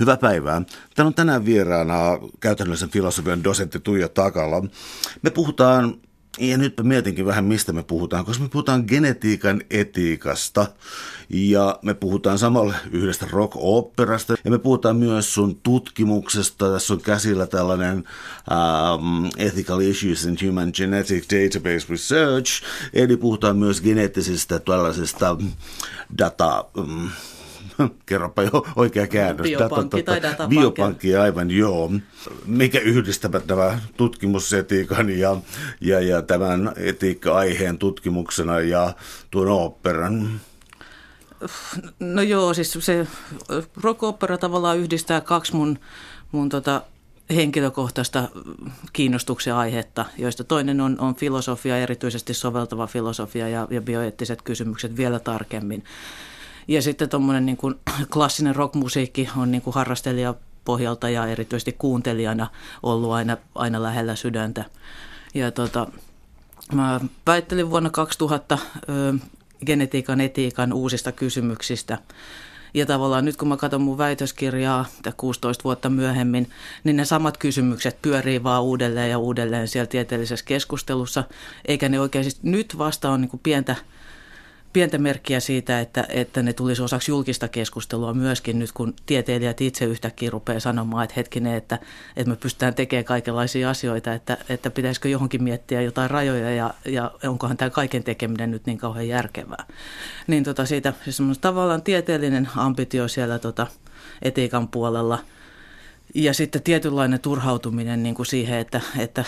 Hyvää päivää. Täällä on tänään vieraana käytännöllisen filosofian dosentti Tuija Takala. Me puhutaan ja nyt mietinkin vähän, mistä me puhutaan, koska me puhutaan genetiikan etiikasta ja me puhutaan samalla yhdestä rock-operasta ja me puhutaan myös sun tutkimuksesta. Tässä on käsillä tällainen um, Ethical Issues in Human Genetic Database Research, eli puhutaan myös geneettisistä tällaisesta data... Um, kerropa jo oikea käännös. Biopankki tai datapankki. Biopankki, aivan joo. Mikä yhdistävät tämä tutkimusetiikan ja, ja, ja tämän etiikka-aiheen tutkimuksena ja tuon operan? No joo, siis se rock-opera tavallaan yhdistää kaksi mun, mun tota henkilökohtaista kiinnostuksen aihetta, joista toinen on, on filosofia, erityisesti soveltava filosofia ja, ja bioeettiset kysymykset vielä tarkemmin. Ja sitten tuommoinen niin kuin klassinen rockmusiikki on niin kuin harrastelija pohjalta ja erityisesti kuuntelijana ollut aina, aina lähellä sydäntä. Ja tota, mä väittelin vuonna 2000 ö, genetiikan etiikan uusista kysymyksistä. Ja tavallaan nyt kun mä katson mun väitöskirjaa 16 vuotta myöhemmin, niin ne samat kysymykset pyörii vaan uudelleen ja uudelleen siellä tieteellisessä keskustelussa. Eikä ne oikein, siis nyt vasta on niin pientä pientä merkkiä siitä, että, että ne tulisi osaksi julkista keskustelua myöskin nyt, kun tieteilijät itse yhtäkkiä rupeaa sanomaan, että hetkinen, että, että me pystytään tekemään kaikenlaisia asioita, että, että pitäisikö johonkin miettiä jotain rajoja ja, ja onkohan tämä kaiken tekeminen nyt niin kauhean järkevää. Niin tota siitä siis tavallaan tieteellinen ambitio siellä tota etiikan puolella ja sitten tietynlainen turhautuminen niin kuin siihen, että, että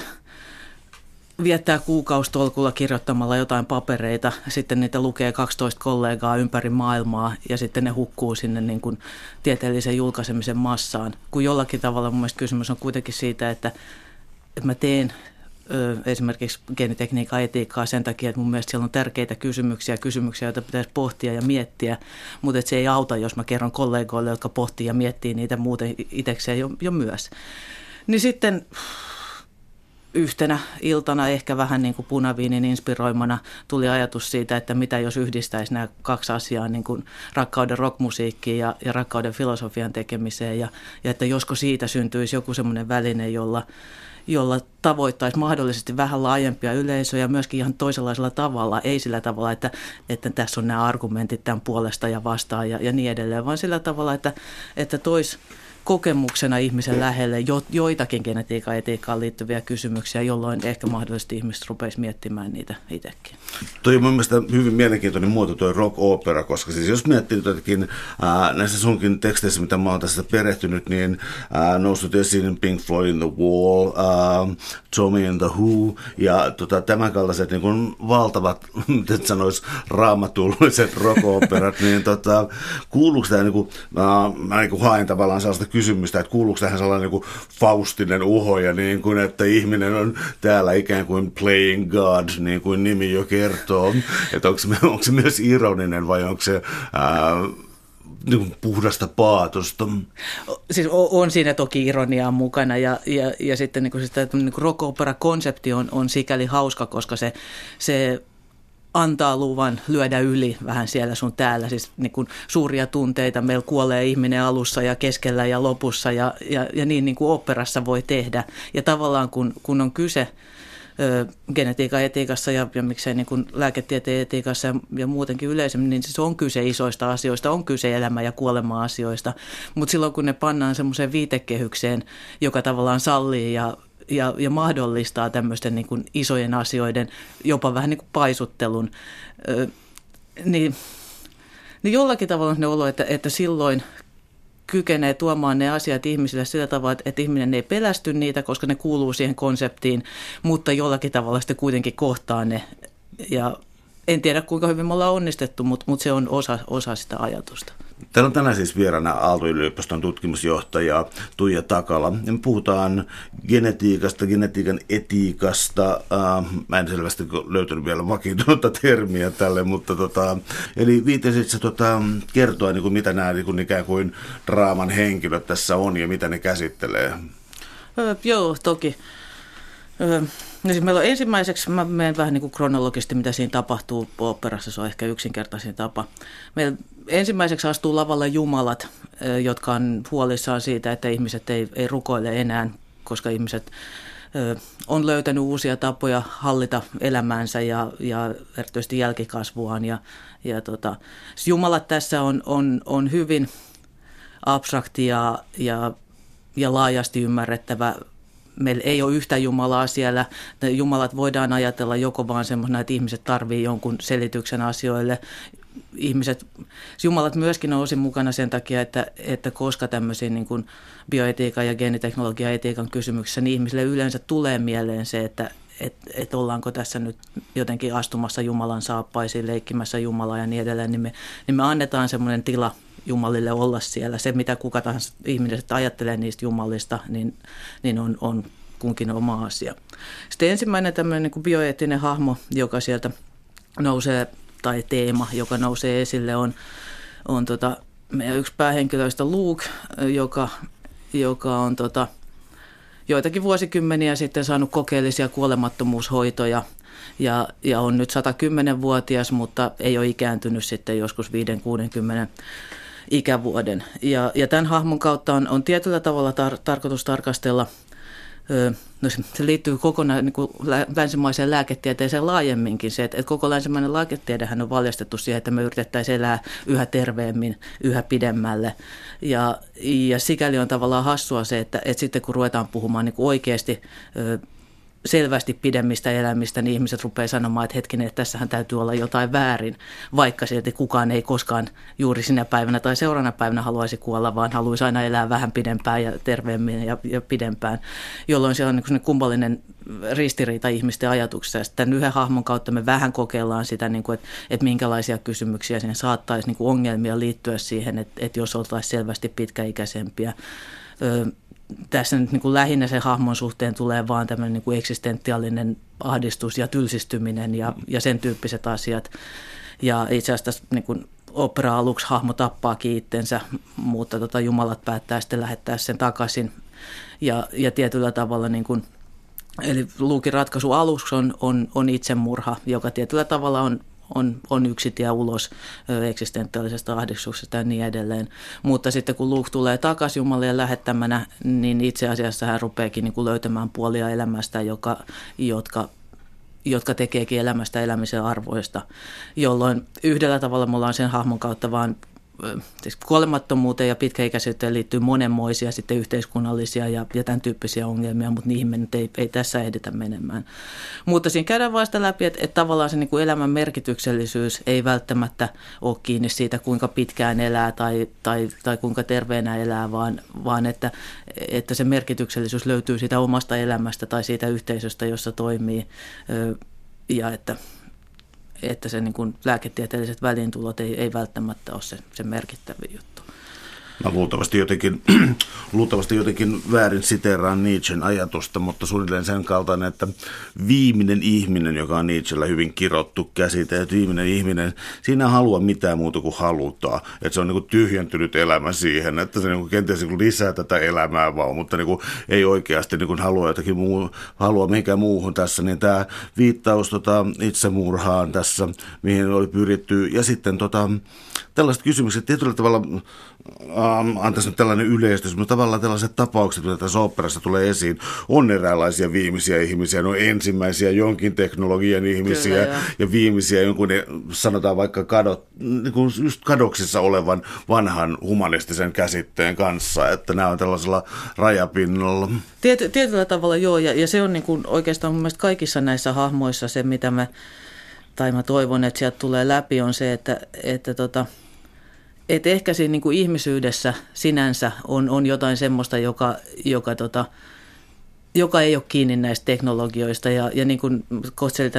viettää kuukaustolkulla kirjoittamalla jotain papereita, sitten niitä lukee 12 kollegaa ympäri maailmaa ja sitten ne hukkuu sinne niin kuin tieteellisen julkaisemisen massaan. Kun jollakin tavalla mun mielestä kysymys on kuitenkin siitä, että, että mä teen ö, esimerkiksi geenitekniikan etiikkaa sen takia, että mun mielestä siellä on tärkeitä kysymyksiä, kysymyksiä, joita pitäisi pohtia ja miettiä, mutta se ei auta, jos mä kerron kollegoille, jotka pohtii ja miettii niitä muuten itsekseen jo, jo myös. Niin sitten yhtenä iltana ehkä vähän niin kuin punaviinin inspiroimana tuli ajatus siitä, että mitä jos yhdistäisi nämä kaksi asiaa, niin kuin rakkauden rockmusiikkiin ja, ja rakkauden filosofian tekemiseen. Ja, ja että josko siitä syntyisi joku semmoinen väline, jolla, jolla tavoittaisi mahdollisesti vähän laajempia yleisöjä myöskin ihan toisenlaisella tavalla, ei sillä tavalla, että, että tässä on nämä argumentit tämän puolesta ja vastaan ja, ja niin edelleen, vaan sillä tavalla, että, että toisi kokemuksena ihmisen lähelle jo, joitakin genetiikan etiikkaan liittyviä kysymyksiä, jolloin ehkä mahdollisesti ihmiset rupeisi miettimään niitä itsekin. Toi on mielestäni hyvin mielenkiintoinen muoto tuo rock opera, koska siis jos miettii jotakin ää, näissä sunkin teksteissä, mitä mä oon tässä perehtynyt, niin ää, noussut esiin Pink Floyd in the Wall, ää, Tommy in the Who ja tota, tämän kaltaiset niin valtavat, miten sanois, raamatulliset rock operat, niin tota, kuuluuko tämä, niin kuin, mä, mä niin kuin haen tavallaan sellaista kysymystä, että kuuluuko tähän sellainen niin kuin faustinen uho ja niin kuin, että ihminen on täällä ikään kuin playing God, niin kuin nimi jo kertoo. Että onko onko se myös ironinen vai onko se... Ää, niin puhdasta paatosta. Siis on siinä toki ironiaa mukana ja, ja, ja sitten niin kuin sitä, niin rock konsepti on, on sikäli hauska, koska se, se antaa luvan lyödä yli vähän siellä sun täällä. Siis niin kuin suuria tunteita. Meillä kuolee ihminen alussa ja keskellä ja lopussa ja, ja, ja niin, niin kuin operassa voi tehdä. Ja tavallaan kun, kun on kyse ö, genetiikan etiikassa ja, ja miksei niin kuin lääketieteen etiikassa ja, ja muutenkin yleisemmin, niin siis on kyse isoista asioista, on kyse elämä- ja kuolema-asioista. Mutta silloin kun ne pannaan semmoiseen viitekehykseen, joka tavallaan sallii ja ja, ja mahdollistaa tämmöisten niin kuin isojen asioiden, jopa vähän niin kuin paisuttelun, ö, niin, niin jollakin tavalla ne olo, että, että silloin kykenee tuomaan ne asiat ihmisille sillä tavalla, että ihminen ei pelästy niitä, koska ne kuuluu siihen konseptiin, mutta jollakin tavalla sitten kuitenkin kohtaa ne. Ja en tiedä kuinka hyvin me ollaan onnistettu, mutta, mutta se on osa, osa sitä ajatusta. Täällä on tänään siis vieraana Aalto-yliopiston tutkimusjohtaja Tuija Takala. Me puhutaan genetiikasta, genetiikan etiikasta. Äh, mä en selvästi löytänyt vielä vakiintunutta termiä tälle, mutta tota, eli viittesit tota, kertoa, niin kuin, mitä nämä niin kuin, ikään kuin draaman henkilöt tässä on ja mitä ne käsittelee. Öö, joo, toki. No siis meillä on ensimmäiseksi, mä menen vähän niin kuin kronologisesti, mitä siinä tapahtuu operassa, se on ehkä yksinkertaisin tapa. Meillä ensimmäiseksi astuu lavalle jumalat, jotka on huolissaan siitä, että ihmiset ei, ei rukoile enää, koska ihmiset on löytänyt uusia tapoja hallita elämäänsä ja, ja erityisesti jälkikasvuaan. Ja, ja tota, Jumala tässä on, on, on hyvin abstrakti ja, ja, ja laajasti ymmärrettävä meillä ei ole yhtä Jumalaa siellä. Jumalat voidaan ajatella joko vaan semmoisena, että ihmiset tarvii jonkun selityksen asioille. Ihmiset, Jumalat myöskin on osin mukana sen takia, että, että koska tämmöisiin niin kuin bioetiikan ja geeniteknologian etiikan kysymyksissä, niin ihmisille yleensä tulee mieleen se, että, että et ollaanko tässä nyt jotenkin astumassa Jumalan saappaisiin, leikkimässä Jumalaa ja niin edelleen, niin me, niin me annetaan semmoinen tila Jumalille olla siellä. Se, mitä kuka tahansa ihmiset ajattelee niistä Jumalista, niin, niin on, on kunkin oma asia. Sitten ensimmäinen tämmöinen niin kuin bioeettinen hahmo, joka sieltä nousee, tai teema, joka nousee esille, on, on tota, meidän yksi päähenkilöistä Luke, joka, joka on tota, joitakin vuosikymmeniä sitten saanut kokeellisia kuolemattomuushoitoja ja, ja on nyt 110-vuotias, mutta ei ole ikääntynyt sitten joskus 5-60 ikävuoden. Ja, ja tämän hahmon kautta on, on tietyllä tavalla tar- tarkoitus tarkastella No se liittyy kokonaan niin länsimaiseen lääketieteeseen laajemminkin se, että, että koko länsimainen lääketiedehän on valjastettu siihen, että me yritettäisiin elää yhä terveemmin, yhä pidemmälle. Ja, ja sikäli on tavallaan hassua se, että, että sitten kun ruvetaan puhumaan niin oikeasti selvästi pidemmistä elämistä, niin ihmiset rupeaa sanomaan, että hetkinen, että tässähän täytyy olla jotain väärin, vaikka silti kukaan ei koskaan juuri sinä päivänä tai seuraavana päivänä haluaisi kuolla, vaan haluaisi aina elää vähän pidempään ja terveemmin ja, ja pidempään, jolloin se on niin kummallinen ristiriita ihmisten ajatuksissa. Ja tämän yhden hahmon kautta me vähän kokeillaan sitä, niin kuin, että, että minkälaisia kysymyksiä siihen saattaisi niin kuin ongelmia liittyä siihen, että, että jos oltaisiin selvästi pitkäikäisempiä tässä nyt niin kuin lähinnä sen hahmon suhteen tulee vaan tämmöinen niin kuin eksistentiaalinen ahdistus ja tylsistyminen ja, ja sen tyyppiset asiat. Ja itse asiassa niin kuin opera aluksi hahmo tappaa itsensä, mutta tota, Jumalat päättää sitten lähettää sen takaisin. Ja, ja tietyllä tavalla niin kuin, Eli Luukin ratkaisu aluksi on, on, on itsemurha, joka tietyllä tavalla on on, on yksi tie ulos eksistentiaalisesta ahdistuksesta ja niin edelleen. Mutta sitten kun Luke tulee takaisin Jumalien lähettämänä, niin itse asiassa hän rupeakin niin kuin löytämään puolia elämästä, joka, jotka jotka tekeekin elämästä elämisen arvoista, jolloin yhdellä tavalla me ollaan sen hahmon kautta vaan kuolemattomuuteen ja pitkäikäisyyteen liittyy monenmoisia sitten yhteiskunnallisia ja, ja tämän tyyppisiä ongelmia, mutta niihin me nyt ei, ei tässä edetä menemään. Mutta siinä käydään vaan sitä läpi, että, että tavallaan se niin kuin elämän merkityksellisyys ei välttämättä ole kiinni siitä, kuinka pitkään elää tai, tai, tai kuinka terveenä elää, vaan, vaan että, että se merkityksellisyys löytyy siitä omasta elämästä tai siitä yhteisöstä, jossa toimii ja että että se niin kuin lääketieteelliset väliintulot ei, ei välttämättä ole se, se merkittävin juttu. Mä luultavasti jotenkin, luultavasti jotenkin väärin siteeraan Nietzschen ajatusta, mutta suunnilleen sen kaltainen, että viimeinen ihminen, joka on Nietzschellä hyvin kirottu käsite, että viimeinen ihminen, siinä ei halua mitään muuta kuin halutaan. Että se on niin tyhjentynyt elämä siihen, että se niin kenties niin lisää tätä elämää vaan, mutta niin ei oikeasti niin halua jotakin muu, halua mihinkään muuhun tässä. Niin tämä viittaus tota, itsemurhaan tässä, mihin oli pyritty. Ja sitten tota, tällaiset kysymykset tietyllä tavalla ähm, antaisi nyt tällainen yleistys, mutta tavallaan tällaiset tapaukset, mitä tässä operassa tulee esiin, on eräänlaisia viimeisiä ihmisiä, no ensimmäisiä jonkin teknologian ihmisiä Kyllä, ja viimeisiä jonkun, sanotaan vaikka kadot, niin kuin just kadoksissa olevan vanhan humanistisen käsitteen kanssa, että nämä on tällaisella rajapinnalla. Tiety, tietyllä tavalla joo, ja, ja se on niin kuin oikeastaan mun mielestä kaikissa näissä hahmoissa se, mitä mä, tai mä toivon, että sieltä tulee läpi, on se, että, että tota, et ehkä siinä niin kuin ihmisyydessä sinänsä on, on jotain semmoista, joka, joka, tota, joka ei ole kiinni näistä teknologioista. Ja, ja niin kuin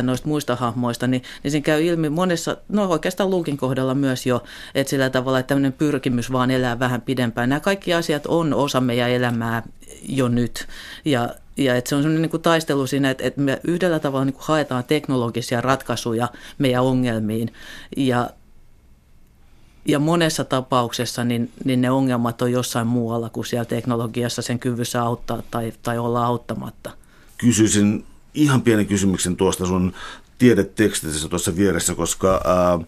noista muista hahmoista, niin, niin siinä käy ilmi monessa, no oikeastaan Luukin kohdalla myös jo, että sillä tavalla, että tämmöinen pyrkimys vaan elää vähän pidempään. Nämä kaikki asiat on osa meidän elämää jo nyt. Ja, ja että se on sellainen niin taistelu siinä, että, että me yhdellä tavalla niin kuin haetaan teknologisia ratkaisuja meidän ongelmiin. Ja ja monessa tapauksessa niin, niin ne ongelmat on jossain muualla kuin siellä teknologiassa sen kyvyssä auttaa tai, tai olla auttamatta. Kysyisin ihan pienen kysymyksen tuosta sun tiedetekstissä tuossa vieressä, koska ää,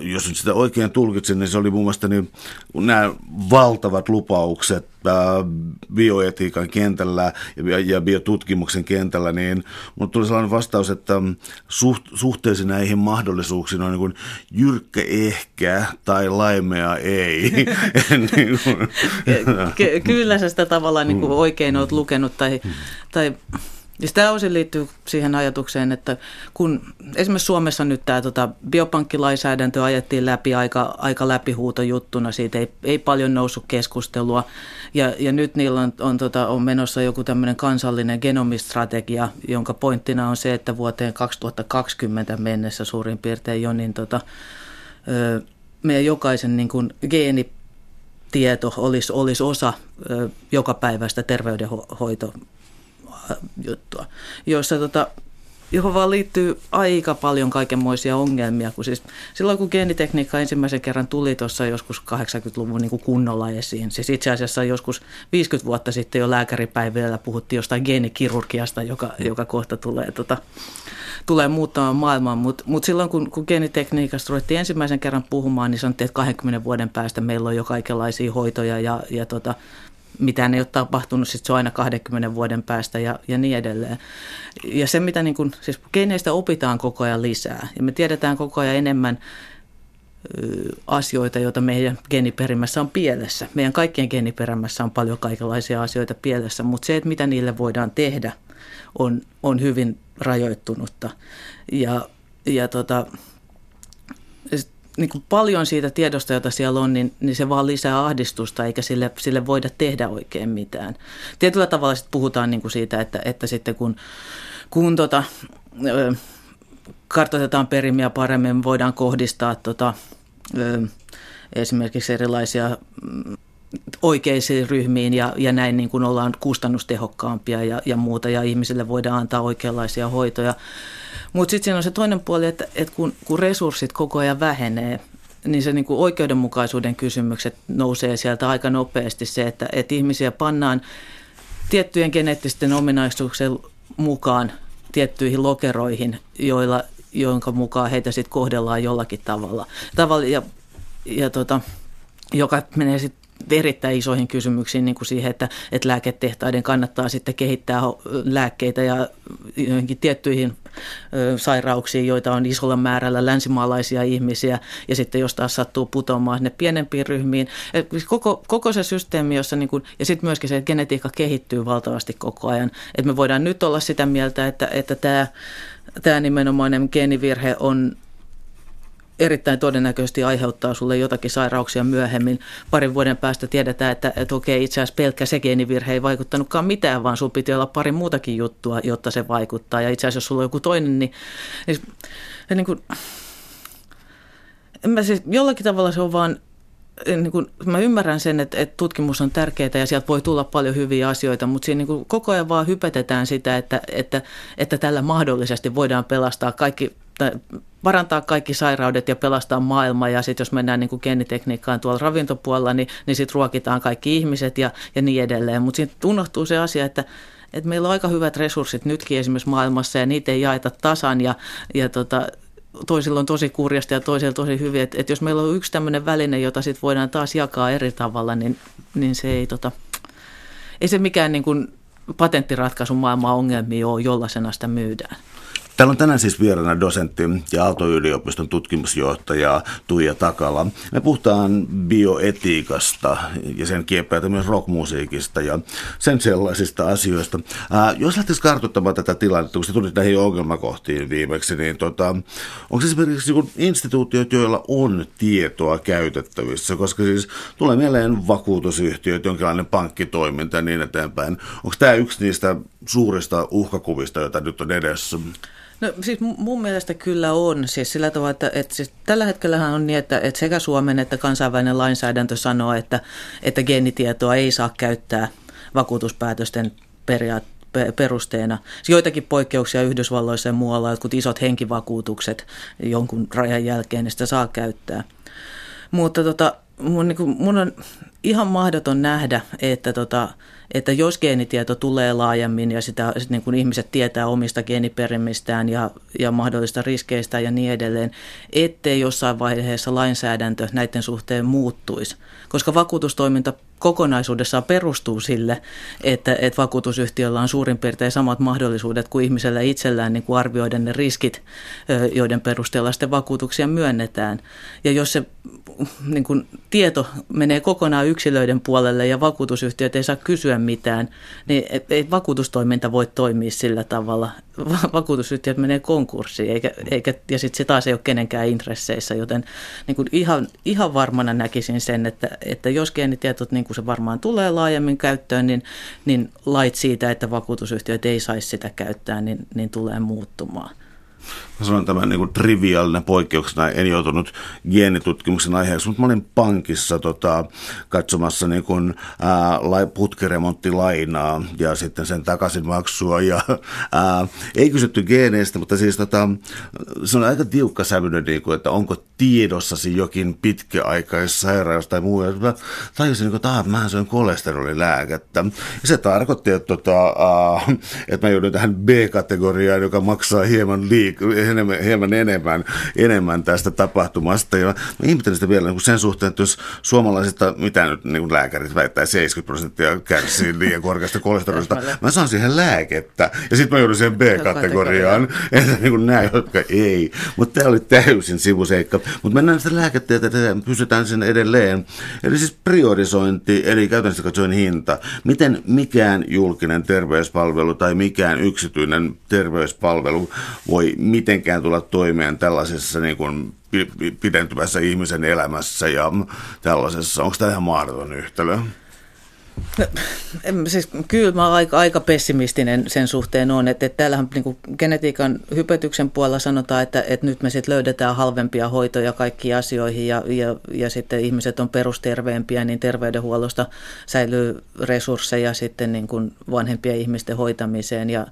jos nyt sitä oikein tulkitsin, niin se oli muun muassa niin, nämä valtavat lupaukset bioetiikan kentällä ja, ja biotutkimuksen kentällä, niin mutta tuli sellainen vastaus, että mm, suht, suhteessa näihin mahdollisuuksiin on niin kuin jyrkkä ehkä tai laimea ei. niin kuin. Ky- kyllä sä sitä tavallaan niin kuin oikein olet lukenut tai, tai ja tämä osin liittyy siihen ajatukseen, että kun esimerkiksi Suomessa nyt tämä tota, biopankkilainsäädäntö ajettiin läpi aika, aika läpihuutojuttuna, siitä ei, ei paljon noussut keskustelua. Ja, ja nyt niillä on, on, tota, on menossa joku tämmöinen kansallinen genomistrategia, jonka pointtina on se, että vuoteen 2020 mennessä suurin piirtein jo, niin tota, ö, meidän jokaisen niin kuin geenitieto olisi, olisi osa ö, joka päivästä terveydenhoito juttua, joissa tota, johon vaan liittyy aika paljon kaikenmoisia ongelmia. Kun siis silloin kun geenitekniikka ensimmäisen kerran tuli tuossa joskus 80-luvun niin kuin kunnolla esiin, siis itse asiassa joskus 50 vuotta sitten jo lääkäripäivillä puhuttiin jostain geenikirurgiasta, joka, joka kohta tulee, tota, tulee muuttamaan maailmaa. Mutta mut silloin kun, kun geenitekniikasta ruvettiin ensimmäisen kerran puhumaan, niin sanottiin, että 20 vuoden päästä meillä on jo kaikenlaisia hoitoja ja, ja tota, mitään ei ole tapahtunut, sitten se on aina 20 vuoden päästä ja, ja niin edelleen. Ja se, mitä niin kuin, siis geneistä opitaan koko ajan lisää ja me tiedetään koko ajan enemmän asioita, joita meidän geeniperimässä on pielessä. Meidän kaikkien geeniperimässä on paljon kaikenlaisia asioita pielessä, mutta se, että mitä niille voidaan tehdä, on, on hyvin rajoittunutta. Ja, ja tota, niin kuin paljon siitä tiedosta, jota siellä on, niin, niin se vaan lisää ahdistusta, eikä sille, sille voida tehdä oikein mitään. Tietyllä tavalla sitten puhutaan niin kuin siitä, että, että sitten kun, kun tota, ö, kartoitetaan perimiä paremmin, voidaan kohdistaa tota, ö, esimerkiksi erilaisia mm, oikeisiin ryhmiin ja, ja näin niin kuin ollaan kustannustehokkaampia ja, ja muuta ja ihmisille voidaan antaa oikeanlaisia hoitoja. Mutta sitten siinä on se toinen puoli, että, että kun, kun resurssit koko ajan vähenee, niin se niin kuin oikeudenmukaisuuden kysymykset nousee sieltä aika nopeasti se, että, että ihmisiä pannaan tiettyjen geneettisten ominaisuuksien mukaan tiettyihin lokeroihin, joilla, jonka mukaan heitä sitten kohdellaan jollakin tavalla. tavalla ja, ja tota, joka menee sitten erittäin isoihin kysymyksiin niin kuin siihen, että, että lääketehtaiden kannattaa sitten kehittää lääkkeitä ja joihinkin tiettyihin sairauksiin, joita on isolla määrällä länsimaalaisia ihmisiä, ja sitten jos taas sattuu putoamaan sinne pienempiin ryhmiin. Koko, koko se systeemi, jossa, niin kuin, ja sitten myöskin se, että genetiikka kehittyy valtavasti koko ajan. Että me voidaan nyt olla sitä mieltä, että, että tämä, tämä nimenomainen geenivirhe on erittäin todennäköisesti aiheuttaa sulle jotakin sairauksia myöhemmin. Parin vuoden päästä tiedetään, että, että okei, itse asiassa pelkkä se geenivirhe ei vaikuttanutkaan mitään, vaan sun piti olla pari muutakin juttua, jotta se vaikuttaa. Ja itse asiassa jos sulla on joku toinen, niin, niin, niin kuin, mä siis, jollakin tavalla se on vaan niin kuin, mä ymmärrän sen, että, että tutkimus on tärkeää ja sieltä voi tulla paljon hyviä asioita, mutta siinä niin kuin koko ajan vaan hypetetään sitä, että, että, että tällä mahdollisesti voidaan pelastaa kaikki parantaa kaikki sairaudet ja pelastaa maailma. Ja sitten jos mennään niin kuin geenitekniikkaan tuolla ravintopuolella, niin, niin sitten ruokitaan kaikki ihmiset ja, ja niin edelleen. Mutta sitten unohtuu se asia, että, että meillä on aika hyvät resurssit nytkin esimerkiksi maailmassa ja niitä ei jaeta tasan ja, ja tota, toisilla on tosi kurjasta ja toisilla tosi hyvin. Että et jos meillä on yksi tämmöinen väline, jota sitten voidaan taas jakaa eri tavalla, niin, niin se ei, tota, ei se mikään niin kuin patenttiratkaisu maailman ongelmia ole, jollaisena sitä myydään. Täällä on tänään siis vieraana dosentti ja Aalto-yliopiston tutkimusjohtaja Tuija Takala. Me puhutaan bioetiikasta ja sen kieppeiltä myös rockmusiikista ja sen sellaisista asioista. Ää, jos lähtisi kartoittamaan tätä tilannetta, kun se tuli näihin ongelmakohtiin viimeksi, niin tota, onko esimerkiksi niin instituutiot, joilla on tietoa käytettävissä, koska siis tulee mieleen vakuutusyhtiöt, jonkinlainen pankkitoiminta ja niin eteenpäin. Onko tämä yksi niistä suurista uhkakuvista, joita nyt on edessä? No siis mun mielestä kyllä on. Siis sillä tavalla, että, että siis tällä hetkellähän on niin, että, että sekä Suomen että kansainvälinen lainsäädäntö sanoo, että, että geenitietoa ei saa käyttää vakuutuspäätösten periaat, perusteena. Siis joitakin poikkeuksia Yhdysvalloissa ja muualla, jotkut isot henkivakuutukset jonkun rajan jälkeen, niin sitä saa käyttää. Mutta tota, mun, niin kuin, mun on ihan mahdoton nähdä, että, tota, että jos geenitieto tulee laajemmin ja sitä sit niin kun ihmiset tietää omista geeniperimistään ja, ja mahdollista riskeistä ja niin edelleen, ettei jossain vaiheessa lainsäädäntö näiden suhteen muuttuisi. Koska vakuutustoiminta kokonaisuudessaan perustuu sille, että, että vakuutusyhtiöllä on suurin piirtein samat mahdollisuudet kuin ihmisellä itsellään niin kuin arvioida ne riskit, joiden perusteella sitten vakuutuksia myönnetään. Ja jos se niin kuin, tieto menee kokonaan yksilöiden puolelle ja vakuutusyhtiöt ei saa kysyä mitään, niin ei vakuutustoiminta voi toimia sillä tavalla. Vakuutusyhtiöt menee konkurssiin eikä, eikä, ja sitten se taas ei ole kenenkään intresseissä, joten niin kuin ihan, ihan varmana näkisin sen, että, että jos geenitietot niin kuin se varmaan tulee laajemmin käyttöön, niin, niin lait siitä, että vakuutusyhtiöt ei saisi sitä käyttää, niin, niin tulee muuttumaan. Mä sanon tämän niin triviaalinen poikkeuksena, en joutunut geenitutkimuksen aiheeksi, mutta mä olin pankissa tota, katsomassa niin kuin, ää, putkiremonttilainaa ja sitten sen takaisinmaksua. Ja, ää, ei kysytty geeneistä, mutta siis tota, se on aika tiukka sävyinen, niin kuin, että onko tiedossasi jokin pitkäaikaissairaus tai muu. Mä tajusin, niin kuin, että mä syön kolesterolilääkettä. Ja se tarkoitti, että, tota, ää, että mä joudun tähän B-kategoriaan, joka maksaa hieman liikaa enemmän, hieman enemmän, enemmän tästä tapahtumasta. Ja ihmettelen sitä vielä niin sen suhteen, että jos suomalaisista, mitä nyt niin kuin lääkärit väittää, 70 prosenttia kärsii liian korkeasta kolesterolista, mä saan siihen lääkettä. Ja sitten mä joudun siihen B-kategoriaan, että niin kuin nämä, jotka ei. Mutta tämä oli täysin sivuseikka. Mutta mennään sitä lääketieteeseen, pysytään sen edelleen. Eli siis priorisointi, eli käytännössä katsoen hinta. Miten mikään julkinen terveyspalvelu tai mikään yksityinen terveyspalvelu voi mitenkään tulla toimeen tällaisessa niin kuin pidentyvässä ihmisen elämässä ja tällaisessa. Onko tämä ihan mahdoton yhtälö? No, siis, kyllä mä aika, aika pessimistinen sen suhteen on, että, että täällähän niin genetiikan hypetyksen puolella sanotaan, että, että nyt me sitten löydetään halvempia hoitoja kaikkiin asioihin ja, ja, ja sitten ihmiset on perusterveempiä, niin terveydenhuollosta säilyy resursseja sitten niin kuin vanhempien ihmisten hoitamiseen ja,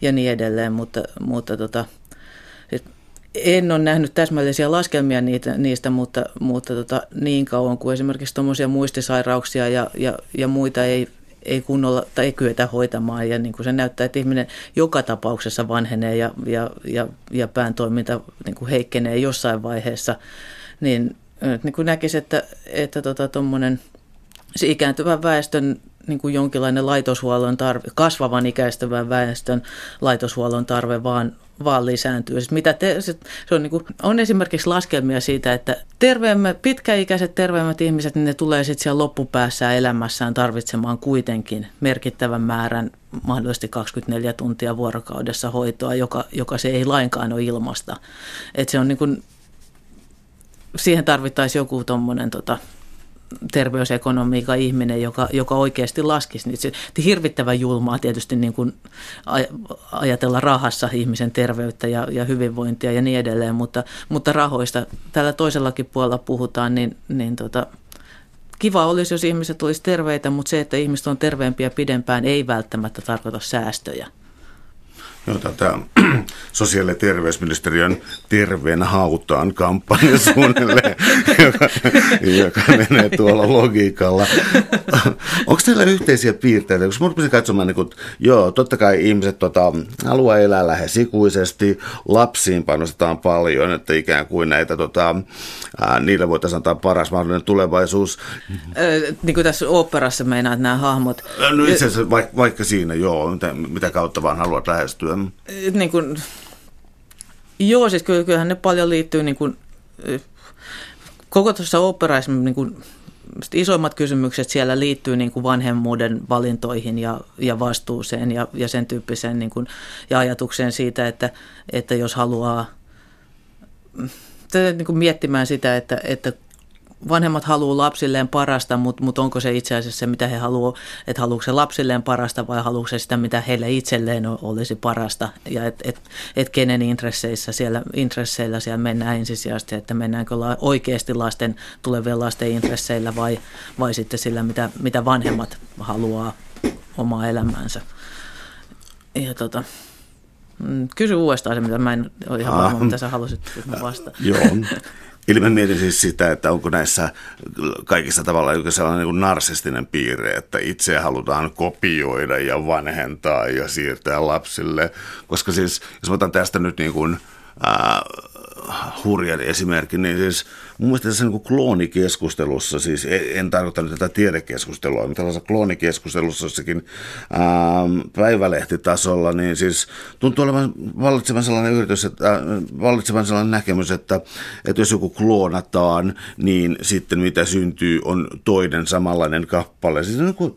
ja niin edelleen, mutta, mutta tota, en ole nähnyt täsmällisiä laskelmia niitä, niistä, mutta, mutta tota, niin kauan kuin esimerkiksi tuommoisia muistisairauksia ja, ja, ja muita ei, ei kunnolla tai ei kyetä hoitamaan. Ja niin kuin se näyttää, että ihminen joka tapauksessa vanhenee ja, ja, ja, ja pään toiminta niin kuin heikkenee jossain vaiheessa, niin, niin kuin näkisi, että, että tota, tuommoinen se ikääntyvän väestön niin kuin jonkinlainen laitoshuollon tarve, kasvavan ikäistyvän väestön laitoshuollon tarve vaan, vaan lisääntyy. Siis mitä te, se on, niin kuin, on esimerkiksi laskelmia siitä, että terveemmät, pitkäikäiset terveemmät ihmiset, niin ne tulee sitten siellä loppupäässä elämässään tarvitsemaan kuitenkin merkittävän määrän mahdollisesti 24 tuntia vuorokaudessa hoitoa, joka, joka se ei lainkaan ole ilmasta. Et se on niin kuin, siihen tarvittaisiin joku tuommoinen tota, terveysekonomiikan ihminen, joka, joka oikeasti laskisi. Niin se hirvittävän julmaa tietysti niin kuin ajatella rahassa ihmisen terveyttä ja, ja hyvinvointia ja niin edelleen, mutta, mutta rahoista tällä toisellakin puolella puhutaan, niin, niin tota, kiva olisi, jos ihmiset olisi terveitä, mutta se, että ihmiset on terveempiä pidempään, ei välttämättä tarkoita säästöjä. Joo, tätä sosiaali- ja terveysministeriön terveen hautaan kampanja suunnilleen, joka, joka menee tuolla logiikalla. Onko teillä yhteisiä piirteitä? Koska minun rupesin katsomaan, niin kuin, joo, totta kai ihmiset tota, haluaa elää lähes ikuisesti, lapsiin panostetaan paljon, että ikään kuin näitä, tota, ää, niille voitaisiin antaa paras mahdollinen tulevaisuus. Ö, niin kuin tässä operassa meinaat nämä hahmot. No itse asiassa vaikka, vaikka siinä, joo, mitä, mitä kautta vaan haluat lähestyä. Niin kuin, joo, siis kyllähän ne paljon liittyy niin kuin, koko tuossa operaissa niin kuin, isoimmat kysymykset siellä liittyy niin kuin vanhemmuuden valintoihin ja, ja vastuuseen ja, ja sen tyyppiseen niin kuin, ja ajatukseen siitä, että, että jos haluaa niin kuin miettimään sitä, että, että vanhemmat haluaa lapsilleen parasta, mutta, mutta onko se itse asiassa se, mitä he haluaa, että haluatko se lapsilleen parasta vai haluatko se sitä, mitä heille itselleen olisi parasta ja että et, et kenen intresseissä siellä, intresseillä siellä mennään ensisijaisesti, että mennäänkö la, oikeasti lasten, tulevien lasten intresseillä vai, vai sitten sillä, mitä, mitä vanhemmat haluaa omaa elämäänsä. Ja tota, mm, kysy uudestaan se, mitä mä en ole ihan varma, mitä sä halusit, että mä vastaan. Joo. Eli mä mietin siis sitä, että onko näissä kaikissa tavalla joku sellainen niin narsistinen piirre, että itse halutaan kopioida ja vanhentaa ja siirtää lapsille. Koska siis, jos mä otan tästä nyt niin kuin, ää, hurjan esimerkin, niin siis mun mielestä tässä niin kloonikeskustelussa, siis en, en tarkoita nyt tätä tiedekeskustelua, mutta tällaisessa kloonikeskustelussa jossakin ää, päivälehtitasolla, niin siis tuntuu olevan vallitsevan sellainen yritys, että ää, vallitsevan sellainen näkemys, että, että jos joku kloonataan, niin sitten mitä syntyy on toinen samanlainen kappale, siis niin kuin,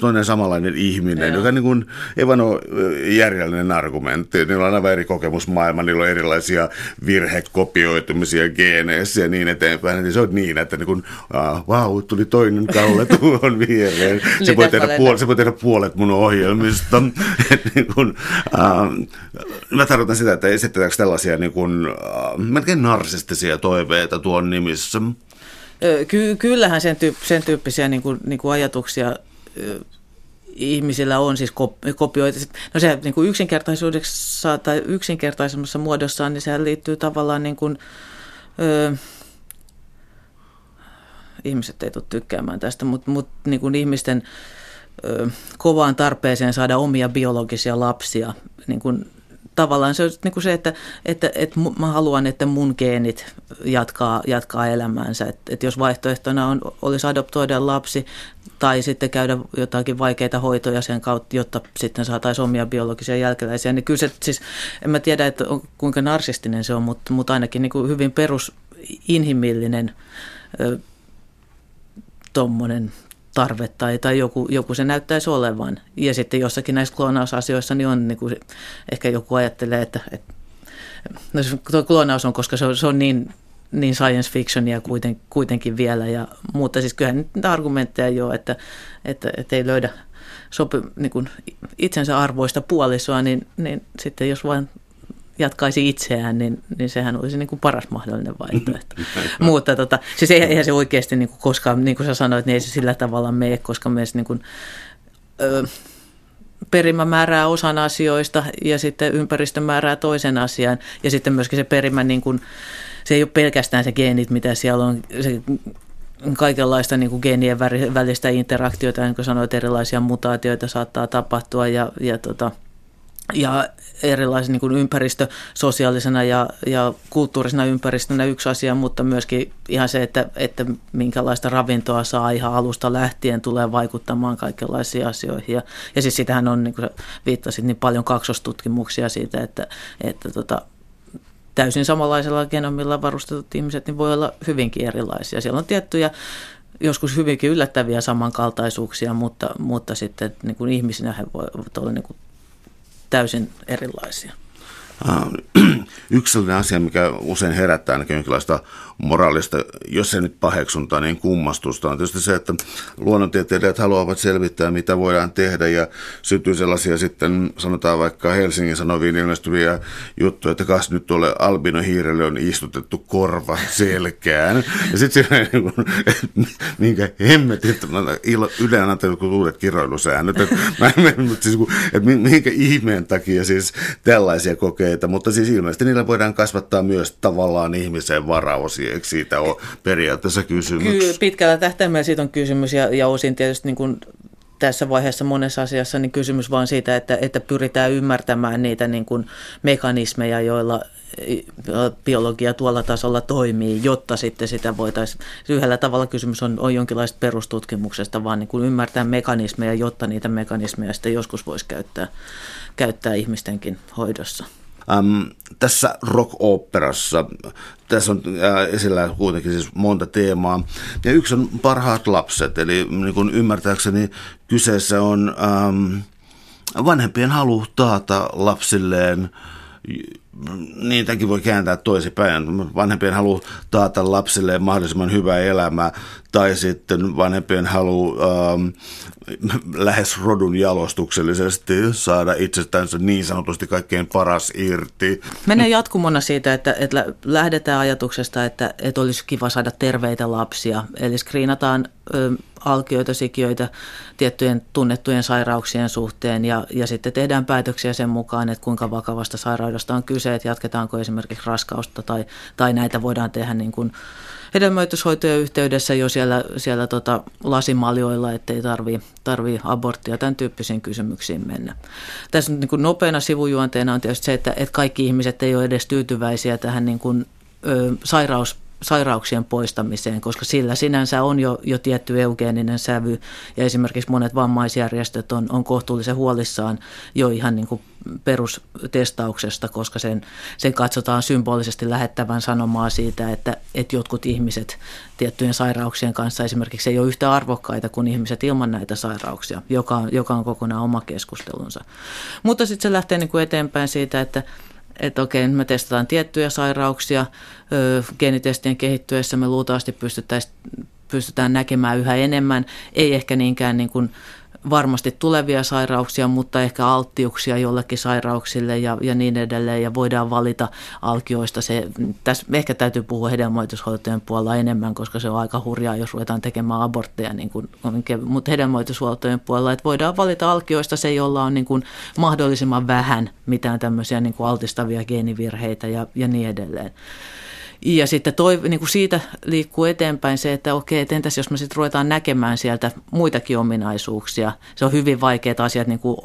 toinen samanlainen ihminen, Joo. joka niin kuin, ei vaan ole järjellinen argumentti, niillä on aivan eri kokemusmaailma, niillä on erilaisia virhekopioitumisia geeneissä ja niin eteenpäin, niin se on niin, että niin kun, uh, wow, tuli toinen kaule tuohon viereen. Se voi, tehdä puolet, se voi tehdä puolet mun ohjelmista. niin kun, uh, mä tarkoitan sitä, että esitetäänkö tällaisia niin kun, uh, melkein narsistisia toiveita tuon nimissä. Ky- kyllähän sen, tyyp- sen tyyppisiä niin kuin, niin kuin ajatuksia ihmisillä on siis kopioita. No se niin kuin yksinkertaisuudessa tai yksinkertaisemmassa muodossaan, niin sehän liittyy tavallaan niin kuin, ö, ihmiset ei tule tykkäämään tästä, mutta, mutta niin kuin ihmisten ö, kovaan tarpeeseen saada omia biologisia lapsia, niin kuin tavallaan se on niin kuin se, että, että, että mä haluan, että mun geenit jatkaa, jatkaa elämäänsä. Että, että jos vaihtoehtona on, olisi adoptoida lapsi tai sitten käydä jotakin vaikeita hoitoja sen kautta, jotta sitten saataisiin omia biologisia jälkeläisiä, niin kyllä se siis, en mä tiedä, että on, kuinka narsistinen se on, mutta, mutta ainakin niin kuin hyvin perusinhimillinen tuommoinen tarve tai, tai joku, joku se näyttäisi olevan. Ja sitten jossakin näissä kloonausasioissa niin on niin kuin, ehkä joku ajattelee, että, että no tuo kloonaus on, koska se on, se on niin, niin science fictionia kuiten, kuitenkin vielä. Ja, mutta siis kyllähän niitä argumentteja jo, että, että, että ei löydä sopi, niin kuin itsensä arvoista puolisoa, niin, niin sitten jos vain jatkaisi itseään, niin, niin sehän olisi niin kuin paras mahdollinen vaihtoehto. Mutta tota, siis eihän se oikeasti niin kuin koskaan, niin kuin sä sanoit, niin ei se sillä tavalla mene, koska myös niin kuin, ö, perimä määrää osan asioista ja sitten ympäristö määrää toisen asian. Ja sitten myöskin se perimä, niin kuin, se ei ole pelkästään se geenit, mitä siellä on, se kaikenlaista niin kuin geenien välistä interaktiota, niin kuin sanoit, erilaisia mutaatioita saattaa tapahtua ja, ja tota, ja erilaisen niin ympäristö sosiaalisena ja, ja kulttuurisena ympäristönä yksi asia, mutta myöskin ihan se, että, että minkälaista ravintoa saa ihan alusta lähtien tulee vaikuttamaan kaikenlaisiin asioihin. Ja, ja siis sitähän on, niin kuin viittasit, niin paljon kaksostutkimuksia siitä, että, että tota, täysin samanlaisella genomilla varustetut ihmiset niin voi olla hyvinkin erilaisia. Siellä on tiettyjä joskus hyvinkin yllättäviä samankaltaisuuksia, mutta, mutta sitten niin kuin ihmisinä he voivat olla niin kuin täysin erilaisia. Yksi sellainen asia, mikä usein herättää ainakin jonkinlaista moraalista, jos ei nyt paheksuntaa, niin kummastusta on tietysti se, että luonnontieteilijät haluavat selvittää, mitä voidaan tehdä ja syntyy sellaisia sitten, sanotaan vaikka Helsingin Sanoviin ilmestyviä juttuja, että kas nyt tuolle albinohiirelle on istutettu korva selkään. Ja sitten niin minkä hemmetin, Yle on antanut uudet kiroilusäännöt, että, mä, siis, että minkä ihmeen takia siis tällaisia kokeita, mutta siis ilmeisesti niillä voidaan kasvattaa myös tavallaan ihmisen varaosia eikö siitä ole periaatteessa kysymys? Kyllä, pitkällä tähtäimellä siitä on kysymys ja, ja osin tietysti niin kuin tässä vaiheessa monessa asiassa niin kysymys vaan siitä, että, että pyritään ymmärtämään niitä niin kuin mekanismeja, joilla biologia tuolla tasolla toimii, jotta sitten sitä voitaisiin, yhdellä tavalla kysymys on, on jonkinlaista perustutkimuksesta, vaan niin kuin ymmärtää mekanismeja, jotta niitä mekanismeja sitten joskus voisi käyttää, käyttää ihmistenkin hoidossa. Ähm, tässä rock-operassa, tässä on äh, esillä kuitenkin siis monta teemaa, ja yksi on parhaat lapset, eli niin kuin ymmärtääkseni kyseessä on ähm, vanhempien halu taata lapsilleen niitäkin voi kääntää toisinpäin. Vanhempien halu taata lapsille mahdollisimman hyvää elämää tai sitten vanhempien halu ähm, lähes rodun jalostuksellisesti saada itsestänsä niin sanotusti kaikkein paras irti. Menee jatkumona siitä, että, että lähdetään ajatuksesta, että, että olisi kiva saada terveitä lapsia. Eli skriinataan ö, alkioita, sikiöitä tiettyjen tunnettujen sairauksien suhteen ja, ja sitten tehdään päätöksiä sen mukaan, että kuinka vakavasta sairaudesta on kyse, että jatketaanko esimerkiksi raskausta tai, tai näitä voidaan tehdä niin kuin hedelmöityshoitojen yhteydessä jo siellä, siellä tota lasimaljoilla, ettei tarvii, tarvii aborttia, tämän tyyppisiin kysymyksiin mennä. Tässä niin kuin nopeana sivujuonteena on tietysti se, että, että kaikki ihmiset ei ole edes tyytyväisiä tähän niin kuin, ö, sairaus sairauksien poistamiseen, koska sillä sinänsä on jo, jo tietty eugeeninen sävy ja esimerkiksi monet vammaisjärjestöt on, on kohtuullisen huolissaan jo ihan niin kuin perustestauksesta, koska sen, sen katsotaan symbolisesti lähettävän sanomaa siitä, että, että jotkut ihmiset tiettyjen sairauksien kanssa esimerkiksi ei ole yhtä arvokkaita kuin ihmiset ilman näitä sairauksia, joka, joka on kokonaan oma keskustelunsa. Mutta sitten se lähtee niin kuin eteenpäin siitä, että että okei, me testataan tiettyjä sairauksia, geenitestien kehittyessä me luultavasti pystytään näkemään yhä enemmän, ei ehkä niinkään niin kuin varmasti tulevia sairauksia, mutta ehkä alttiuksia jollekin sairauksille ja, ja niin edelleen. Ja voidaan valita alkioista. Se, tässä ehkä täytyy puhua hedelmoitushuoltojen puolella enemmän, koska se on aika hurjaa, jos ruvetaan tekemään abortteja, niin kuin, mutta hedelmoitushuoltojen puolella, että voidaan valita alkioista se, jolla on niin kuin mahdollisimman vähän mitään tämmöisiä niin kuin altistavia geenivirheitä ja, ja niin edelleen. Ja sitten toi, niin kuin siitä liikkuu eteenpäin se, että okei, että entäs jos me sitten ruvetaan näkemään sieltä muitakin ominaisuuksia. Se on hyvin vaikeat asiat niin kuin,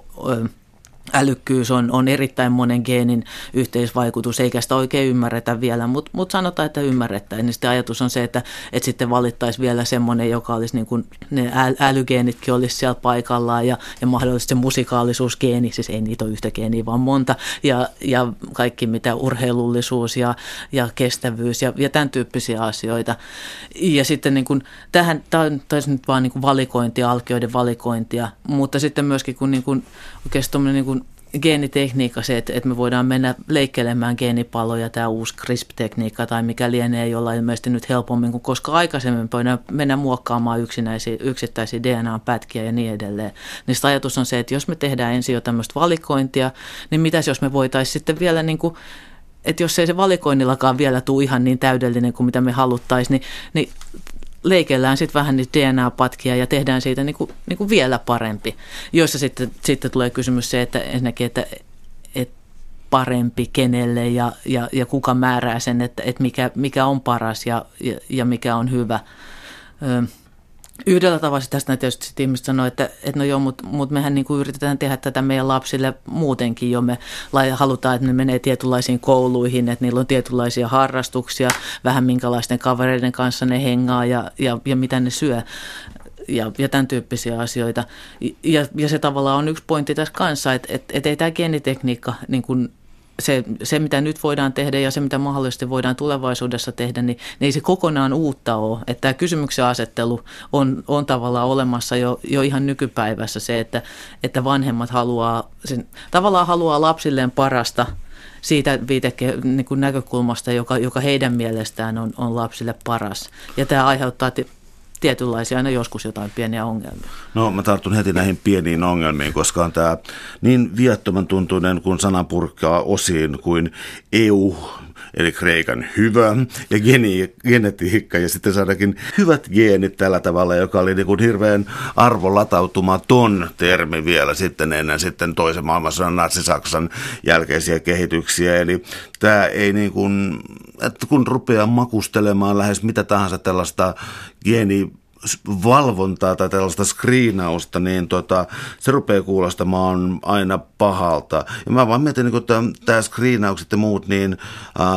älykkyys on, on erittäin monen geenin yhteisvaikutus, eikä sitä oikein ymmärretä vielä, mutta mut sanotaan, että ymmärrettäisiin. Niin sitten ajatus on se, että, että sitten valittaisiin vielä semmoinen, joka olisi niin kuin, ne älygeenitkin olisi siellä paikallaan ja, ja mahdollisesti se musikaalisuusgeeni, siis ei niitä ole yhtä geeniä, vaan monta, ja, ja kaikki mitä urheilullisuus ja, ja kestävyys ja, ja tämän tyyppisiä asioita. Ja sitten niin kuin, tähän, tämä on nyt vaan niin kuin valikointia, alkioiden valikointia, mutta sitten myöskin kun niin kuin, oikeastaan niin kuin geenitekniikka se, että, että me voidaan mennä leikkelemään geenipaloja, tämä uusi CRISP-tekniikka tai mikä lienee, jolla ilmeisesti nyt helpommin kuin koska aikaisemmin voidaan mennä muokkaamaan yksinäisiä, yksittäisiä DNA-pätkiä ja niin edelleen. Niin ajatus on se, että jos me tehdään ensin jo tämmöistä valikointia, niin mitäs jos me voitaisiin sitten vielä niin kuin että jos ei se valikoinnillakaan vielä tule ihan niin täydellinen kuin mitä me haluttaisiin, niin, niin leikellään sitten vähän niitä DNA-patkia ja tehdään siitä niin kuin, niin kuin vielä parempi. Joissa sitten, sitten tulee kysymys se, että ensinnäkin, että, että parempi kenelle ja, ja, ja kuka määrää sen, että, että mikä, mikä on paras ja, ja, ja mikä on hyvä. Yhdellä tavalla tästä tietysti sit ihmiset sanoo, että, että no joo, mutta mut mehän niinku yritetään tehdä tätä meidän lapsille muutenkin jo. Me halutaan, että ne menee tietynlaisiin kouluihin, että niillä on tietynlaisia harrastuksia, vähän minkälaisten kavereiden kanssa ne hengaa ja, ja, ja mitä ne syö ja, ja tämän tyyppisiä asioita. Ja, ja se tavallaan on yksi pointti tässä kanssa, että et, et ei tämä geenitekniikka niin kuin se, se, mitä nyt voidaan tehdä ja se, mitä mahdollisesti voidaan tulevaisuudessa tehdä, niin, niin ei se kokonaan uutta ole. Että tämä kysymyksen asettelu on, on tavallaan olemassa jo, jo ihan nykypäivässä se, että, että vanhemmat haluaa, sen, tavallaan haluaa lapsilleen parasta siitä viiteke, niin näkökulmasta, joka, joka heidän mielestään on, on lapsille paras. Ja tämä aiheuttaa tietynlaisia aina joskus jotain pieniä ongelmia. No mä tartun heti näihin pieniin ongelmiin, koska on tämä niin viattoman tuntuinen kuin sanan purkaa osiin kuin EU, eli Kreikan hyvä ja geni, genetiikka ja sitten saadakin hyvät geenit tällä tavalla, joka oli niin kuin hirveän arvolatautumaton termi vielä sitten ennen sitten toisen maailmansodan natsi-Saksan jälkeisiä kehityksiä. Eli tämä ei niin kuin, että kun rupeaa makustelemaan lähes mitä tahansa tällaista geeni valvontaa tai tällaista screenausta, niin tota, se rupeaa kuulostamaan aina pahalta. Ja mä vaan mietin, niin tämä screenaukset ja muut, niin äh,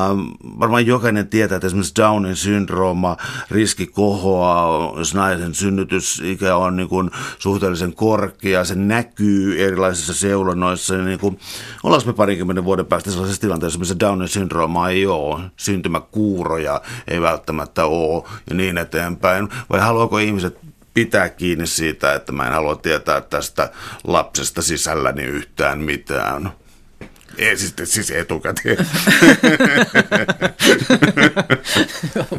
varmaan jokainen tietää, että esimerkiksi Downin syndrooma, riski kohoaa, jos naisen synnytysikä on niin kuin suhteellisen korkea, se näkyy erilaisissa seulonnoissa, niin, niin kuin, ollaanko me parinkymmenen vuoden päästä sellaisessa tilanteessa, missä Downin syndrooma ei ole, syntymäkuuroja ei välttämättä ole ja niin eteenpäin, vai haluaa haluaako ihmiset pitää kiinni siitä, että mä en halua tietää tästä lapsesta sisälläni yhtään mitään. Ei siis, siis etukäteen.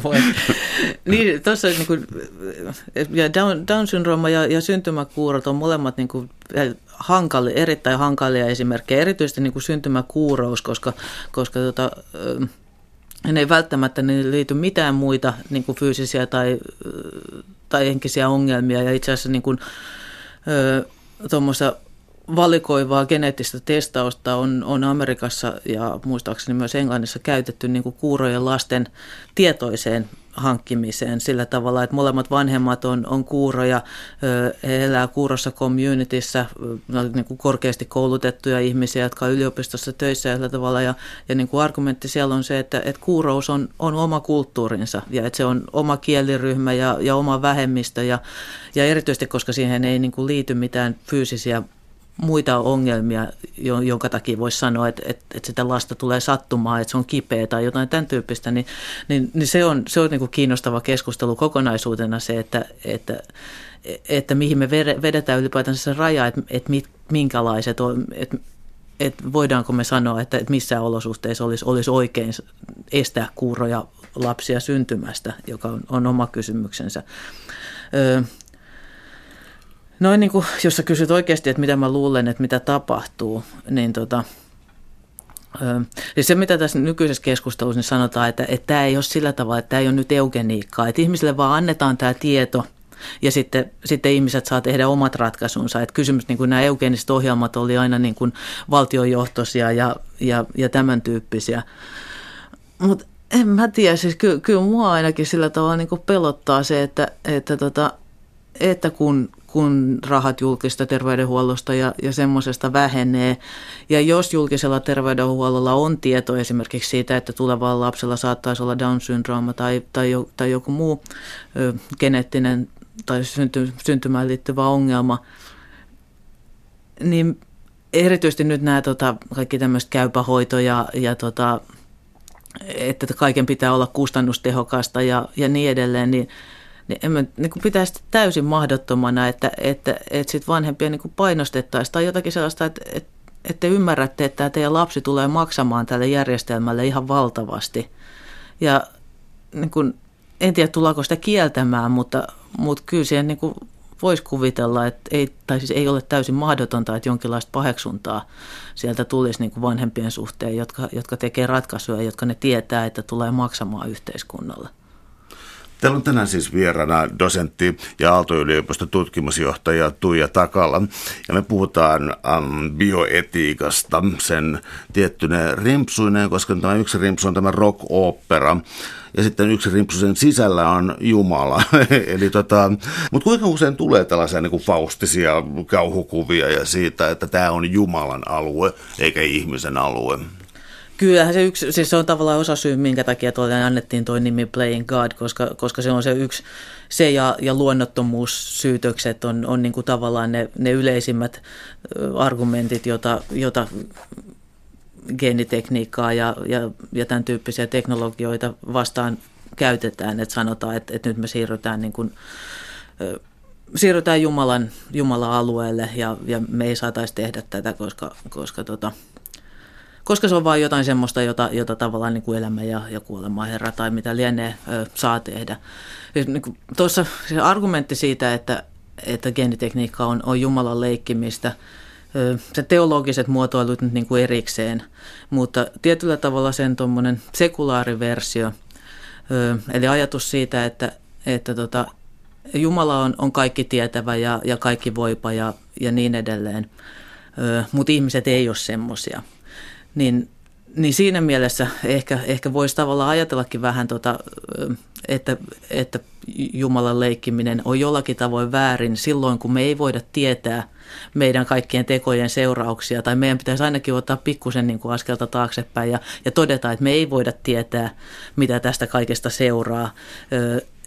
Voi. niin, tuossa niin kuin, ja Down, Down-syndrooma ja, ja syntymäkuurot on molemmat niin kuin, hankali, erittäin hankalia esimerkkejä, erityisesti niin kuin syntymäkuurous, koska, koska tota, ne ei välttämättä ne liity mitään muita niin kuin fyysisiä tai, tai henkisiä ongelmia. Ja itse asiassa niin kuin, tuommoista valikoivaa geneettistä testausta on, on Amerikassa ja muistaakseni myös Englannissa käytetty niin kuin kuurojen lasten tietoiseen hankkimiseen sillä tavalla, että molemmat vanhemmat on, on kuuroja, he elää kuurossa communityssä, niin kuin korkeasti koulutettuja ihmisiä, jotka on yliopistossa töissä ja tavalla. Ja, ja niin kuin argumentti siellä on se, että, että kuurous on, on oma kulttuurinsa ja että se on oma kieliryhmä ja, ja oma vähemmistö ja, ja erityisesti, koska siihen ei niin kuin liity mitään fyysisiä muita ongelmia, jonka takia voisi sanoa, että, että, että sitä lasta tulee sattumaan, että se on kipeä tai jotain tämän tyyppistä, niin, niin, niin se on, se on niin kuin kiinnostava keskustelu kokonaisuutena se, että, että, että mihin me vedetään ylipäätään se raja, että, että minkälaiset on, että, että voidaanko me sanoa, että, että missään olosuhteissa olisi, olisi oikein estää kuuroja lapsia syntymästä, joka on, on oma kysymyksensä. Öö, Noin niin kuin, jos sä kysyt oikeasti, että mitä mä luulen, että mitä tapahtuu, niin tota, Siis se, mitä tässä nykyisessä keskustelussa niin sanotaan, että, että tämä ei ole sillä tavalla, että tämä ei ole nyt eugeniikkaa, että ihmisille vaan annetaan tämä tieto ja sitten, sitten ihmiset saa tehdä omat ratkaisunsa. Että kysymys, niin kuin nämä eugeniset ohjelmat oli aina niin kuin valtiojohtoisia ja, ja, ja tämän tyyppisiä. Mutta en mä tiedä, siis ky, kyllä mua ainakin sillä tavalla niin kuin pelottaa se, että, että, tota, että kun kun rahat julkista terveydenhuollosta ja, ja semmoisesta vähenee. Ja jos julkisella terveydenhuollolla on tieto esimerkiksi siitä, että tulevalla lapsella saattaisi olla Down-syndrooma tai, tai, tai joku muu ö, geneettinen tai synty, syntymään liittyvä ongelma, niin erityisesti nyt nämä tota, kaikki tämmöiset käypähoito ja, ja tota, että kaiken pitää olla kustannustehokasta ja, ja niin edelleen, niin – niin en mä niin pitäisi täysin mahdottomana, että, että, että sit vanhempia niin painostettaisiin tai jotakin sellaista, että, että, että te ymmärrätte, että teidän lapsi tulee maksamaan tälle järjestelmälle ihan valtavasti. Ja niin kuin, en tiedä, tullaanko sitä kieltämään, mutta, mutta kyllä siihen niin voisi kuvitella, että ei, tai siis ei ole täysin mahdotonta, että jonkinlaista paheksuntaa sieltä tulisi niin kuin vanhempien suhteen, jotka, jotka tekee ratkaisuja, jotka ne tietää, että tulee maksamaan yhteiskunnalle. Täällä on tänään siis vieraana dosentti ja Aalto-yliopiston tutkimusjohtaja Tuija Takala. Ja me puhutaan um, bioetiikasta, sen tiettyneen rimpsuineen, koska tämä yksi rimpsu on tämä rock-opera. Ja sitten yksi rimpsu sen sisällä on Jumala. Eli tota, mutta kuinka usein tulee tällaisia niin kuin faustisia kauhukuvia ja siitä, että tämä on Jumalan alue eikä ihmisen alue? Kyllähän se yksi, siis se on tavallaan osa syy, minkä takia tuolle annettiin tuo nimi Playing God, koska, koska se on se yksi, se ja, ja luonnottomuussyytökset on, on niin kuin tavallaan ne, ne yleisimmät argumentit, jota, jota geenitekniikkaa ja, ja, ja tämän tyyppisiä teknologioita vastaan käytetään, että sanotaan, että, että nyt me siirrytään niin kuin, siirrytään Jumalan, Jumalan alueelle ja, ja me ei saataisi tehdä tätä, koska, koska tota, koska se on vain jotain semmoista, jota, jota tavallaan niin kuin elämä ja, ja kuolema herra tai mitä lienee ö, saa tehdä. Niin kuin, tuossa se argumentti siitä, että, että geenitekniikka on, on Jumalan leikkimistä, se teologiset muotoilut nyt niin kuin erikseen, mutta tietyllä tavalla sen tuommoinen sekulaariversio, eli ajatus siitä, että, että tota, Jumala on, on kaikki tietävä ja, ja kaikki voipa ja, ja niin edelleen, mutta ihmiset ei ole semmoisia – niin, niin siinä mielessä ehkä, ehkä voisi tavallaan ajatellakin vähän, tota, että, että Jumalan leikkiminen on jollakin tavoin väärin silloin, kun me ei voida tietää meidän kaikkien tekojen seurauksia, tai meidän pitäisi ainakin ottaa pikkusen niin askelta taaksepäin ja, ja todeta, että me ei voida tietää, mitä tästä kaikesta seuraa